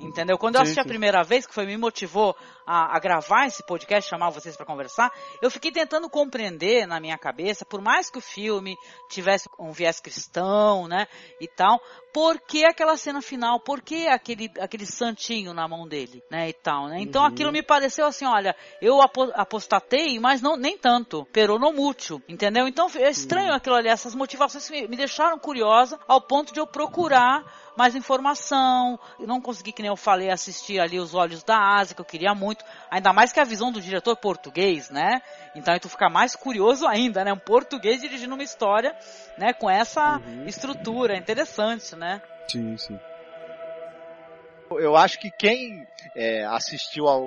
Entendeu? Quando eu assisti a primeira vez, que foi me motivou a, a gravar esse podcast, chamar vocês para conversar, eu fiquei tentando compreender na minha cabeça, por mais que o filme tivesse um viés cristão, né, e tal, por que aquela cena final? Por que aquele, aquele santinho na mão dele, né, e tal, né? Então Uhum. aquilo me pareceu assim, olha, eu apo- apostatei, mas não nem tanto, pero no mútil, entendeu? Então é estranho aquilo ali, essas motivações me, me deixaram curiosa ao ponto de eu procurar mais informação. Eu não consegui, que nem eu falei, assistir ali Os Olhos da Ásia, que eu queria muito. Ainda mais que a visão do diretor português, né? Então aí tu fica mais curioso ainda, né? Um português dirigindo uma história, né? Com essa estrutura. É interessante, né? Sim, sim. Eu acho que quem é, assistiu ao,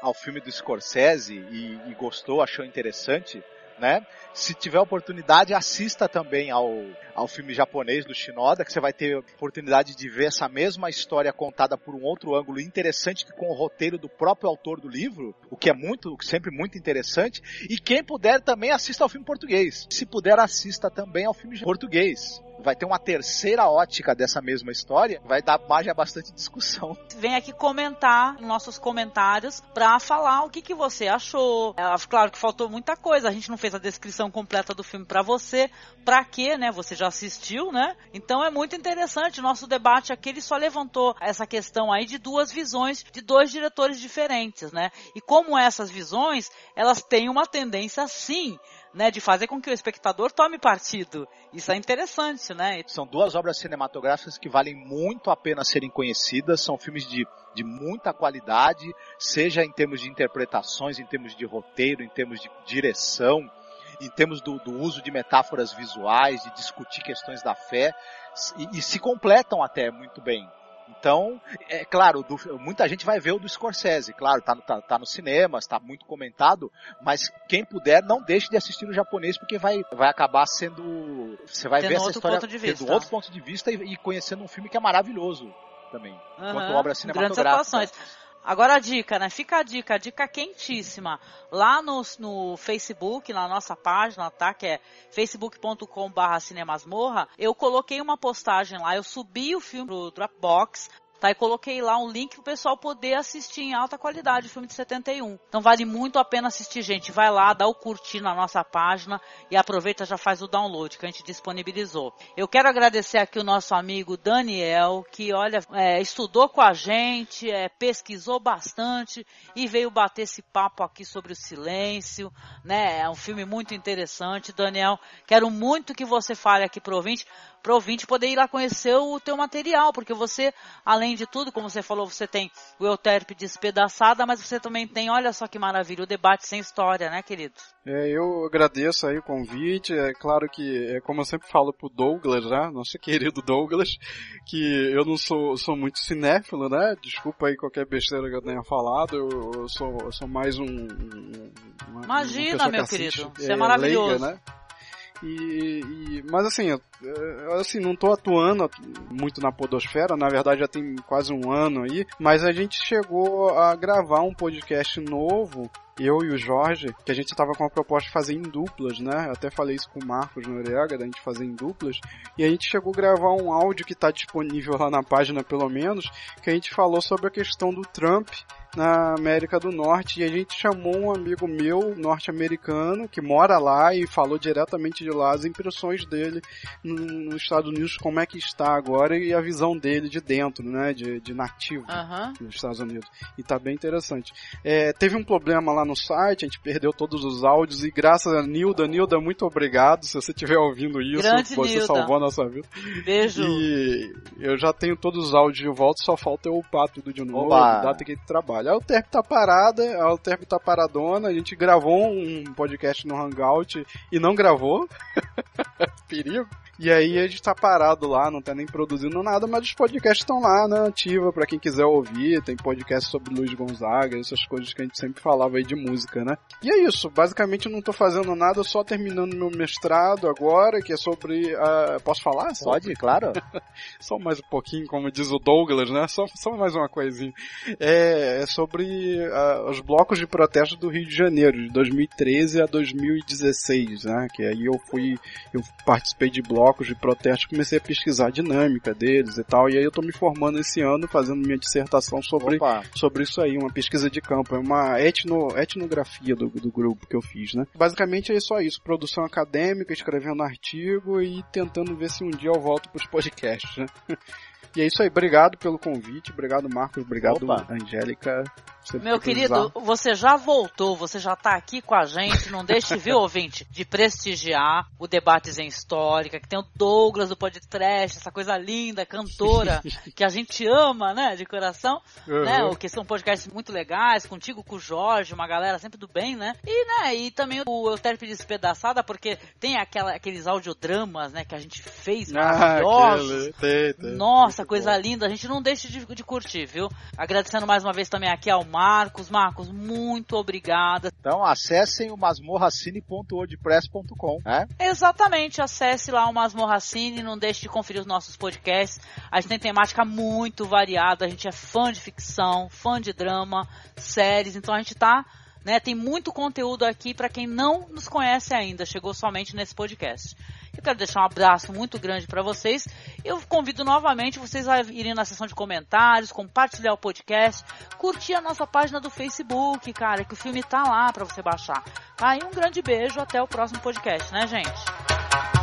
ao filme do Scorsese e, e gostou, achou interessante, né? Se tiver oportunidade, assista também ao, ao filme japonês do Shinoda, que você vai ter oportunidade de ver essa mesma história contada por um outro ângulo interessante, com o roteiro do próprio autor do livro, o que é muito, sempre muito interessante. E quem puder também assista ao filme português. Se puder, assista também ao filme português. Vai ter uma terceira ótica dessa mesma história, vai dar margem a bastante discussão. Vem aqui comentar nos nossos comentários pra falar o que, que você achou. É, claro que faltou muita coisa, a gente não fez a descrição completa do filme pra você. Pra quê, né? Você já assistiu, né? Então é muito interessante. Nosso debate aqui ele só levantou essa questão aí de duas visões de dois diretores diferentes, né? E como essas visões, elas têm uma tendência sim né, de fazer com que o espectador tome partido. Isso é interessante, né? São duas obras cinematográficas que valem muito a pena serem conhecidas, são filmes de, de muita qualidade, seja em termos de interpretações, em termos de roteiro, em termos de direção, em termos do, do uso de metáforas visuais, de discutir questões da fé, e, e se completam até muito bem. Então, é claro, do, muita gente vai ver o do Scorsese, claro, tá, no, tá, tá nos cinemas, tá muito comentado, mas quem puder, não deixe de assistir o japonês, porque vai, vai acabar sendo. Você vai Tendo ver essa história ponto de vista. tendo outro ponto de vista e, e conhecendo um filme que é maravilhoso também. Quanto obra Grandes cinematográfica. atuações. Agora a dica, né? Fica a dica, a dica quentíssima. Lá no, no Facebook, na nossa página, tá? Que é facebook.com barra cinemasmorra, eu coloquei uma postagem lá, eu subi o filme pro Dropbox, tá? E coloquei lá um link pro pessoal poder assistir em alta qualidade o filme de 71. Então vale muito a pena assistir, gente. Vai lá, dá o curtir na nossa página e aproveita já faz o download que a gente disponibilizou. Eu quero agradecer aqui o nosso amigo Daniel, que olha, é, estudou com a gente, é, pesquisou bastante e veio bater esse papo aqui sobre o silêncio, né? É um filme muito interessante, Daniel. Quero muito que você fale aqui pro ouvinte, pro ouvinte poder ir lá conhecer o teu material, porque você, além de tudo, como você falou, você tem o Euterpe despedaçada, mas você também tem, olha só que maravilha, o debate sem história, né, querido? É, eu agradeço aí o convite. É claro que, é como eu sempre falo pro Douglas, né? Nosso [laughs] querido Douglas, que eu não sou, sou muito cinéfilo, né? Desculpa aí qualquer besteira que eu tenha falado. Eu, eu sou, eu sou mais um. um- uma, uma Imagina, que meu assiste, querido, você é maravilhoso. leiga, né? E, e- mas assim, eu, assim, não tô atuando muito na podosfera, na verdade já tem quase um ano aí, mas a gente chegou a gravar um podcast novo, eu e o Jorge, que a gente estava com a proposta de fazer em duplas, né? Eu até falei isso com o Marcos Noriega, da gente fazer em duplas, e a gente chegou a gravar um áudio que está disponível lá na página pelo menos, que a gente falou sobre a questão do Trump na América do Norte e a gente chamou um amigo meu norte-americano que mora lá e falou diretamente de lá as impressões dele no- nos Estados Unidos, como é que está agora e a visão dele de dentro, né, de, de nativo Aham. nos Estados Unidos. E tá bem interessante. É, teve um problema lá no site, a gente perdeu todos os áudios e graças a Nilda, Nilda, muito obrigado se você estiver ouvindo isso, Grande você Nilda. salvou a nossa vida. Beijo. E eu já tenho todos os áudios de volta, só falta eu upar tudo de novo, Oba. data que trabalha. A Alterp tá parada, a Alterp tá paradona, a gente gravou um podcast no Hangout e não gravou. [laughs] Perigo. E aí a gente tá parado lá, não tá nem produzindo nada, mas os podcasts estão lá, né, ativa pra quem quiser ouvir, tem podcast sobre Luiz Gonzaga, essas coisas que a gente sempre falava aí de música, né. E é isso, basicamente eu não tô fazendo nada, só terminando meu mestrado agora, que é sobre, ah, posso falar? Pode, claro. [laughs] só mais um pouquinho, como diz o Douglas, né? Só, só mais uma coisinha. É, é sobre ah, os blocos de protesto do Rio de Janeiro, de 2013 a 2016, né? Que aí eu fui, eu participei de blocos de protesto, comecei a pesquisar a dinâmica deles e tal, e aí eu tô me formando esse ano, fazendo minha dissertação sobre, Opa. sobre isso aí, uma pesquisa de campo, é uma etno, etnografia do, do grupo que eu fiz, né? Basicamente é só isso, produção acadêmica, escrevendo artigo e tentando ver se um dia eu volto pros podcasts, né? [laughs] E é isso aí, obrigado pelo convite, obrigado Marcos, obrigado Opa. Angélica. Meu que querido, você já voltou, você já tá aqui com a gente. Não deixe, viu, [laughs] ouvinte, de prestigiar o Debates em Histórica, que tem o Douglas do podcast, essa coisa linda, cantora, [laughs] que a gente ama, né, de coração. Né, o que são podcasts muito legais, contigo, com o Jorge, uma galera sempre do bem, né? E, né, e também o Euterpe Despedaçada, porque tem aquela, aqueles audiodramas, né, que a gente fez Ah, maravilhosos. aquele, tem, tem. Nossa, Muito coisa bom. linda. A gente não deixa de, de curtir, viu? Agradecendo mais uma vez também aqui ao Marcos. Marcos, muito obrigada. Então acessem o masmorracine.wordpress.com, né? Exatamente, acesse lá o Masmorracine, não deixe de conferir os nossos podcasts. A gente tem temática muito variada, a gente é fã de ficção, fã de drama, séries, então a gente tá, né, tem muito conteúdo aqui para quem não nos conhece ainda, chegou somente nesse podcast. Eu quero deixar um abraço muito grande para vocês. Eu convido novamente vocês a irem na seção de comentários, compartilhar o podcast, curtir a nossa página do Facebook, cara, que o filme tá lá para você baixar. Tá? E um grande beijo, até o próximo podcast, né, gente?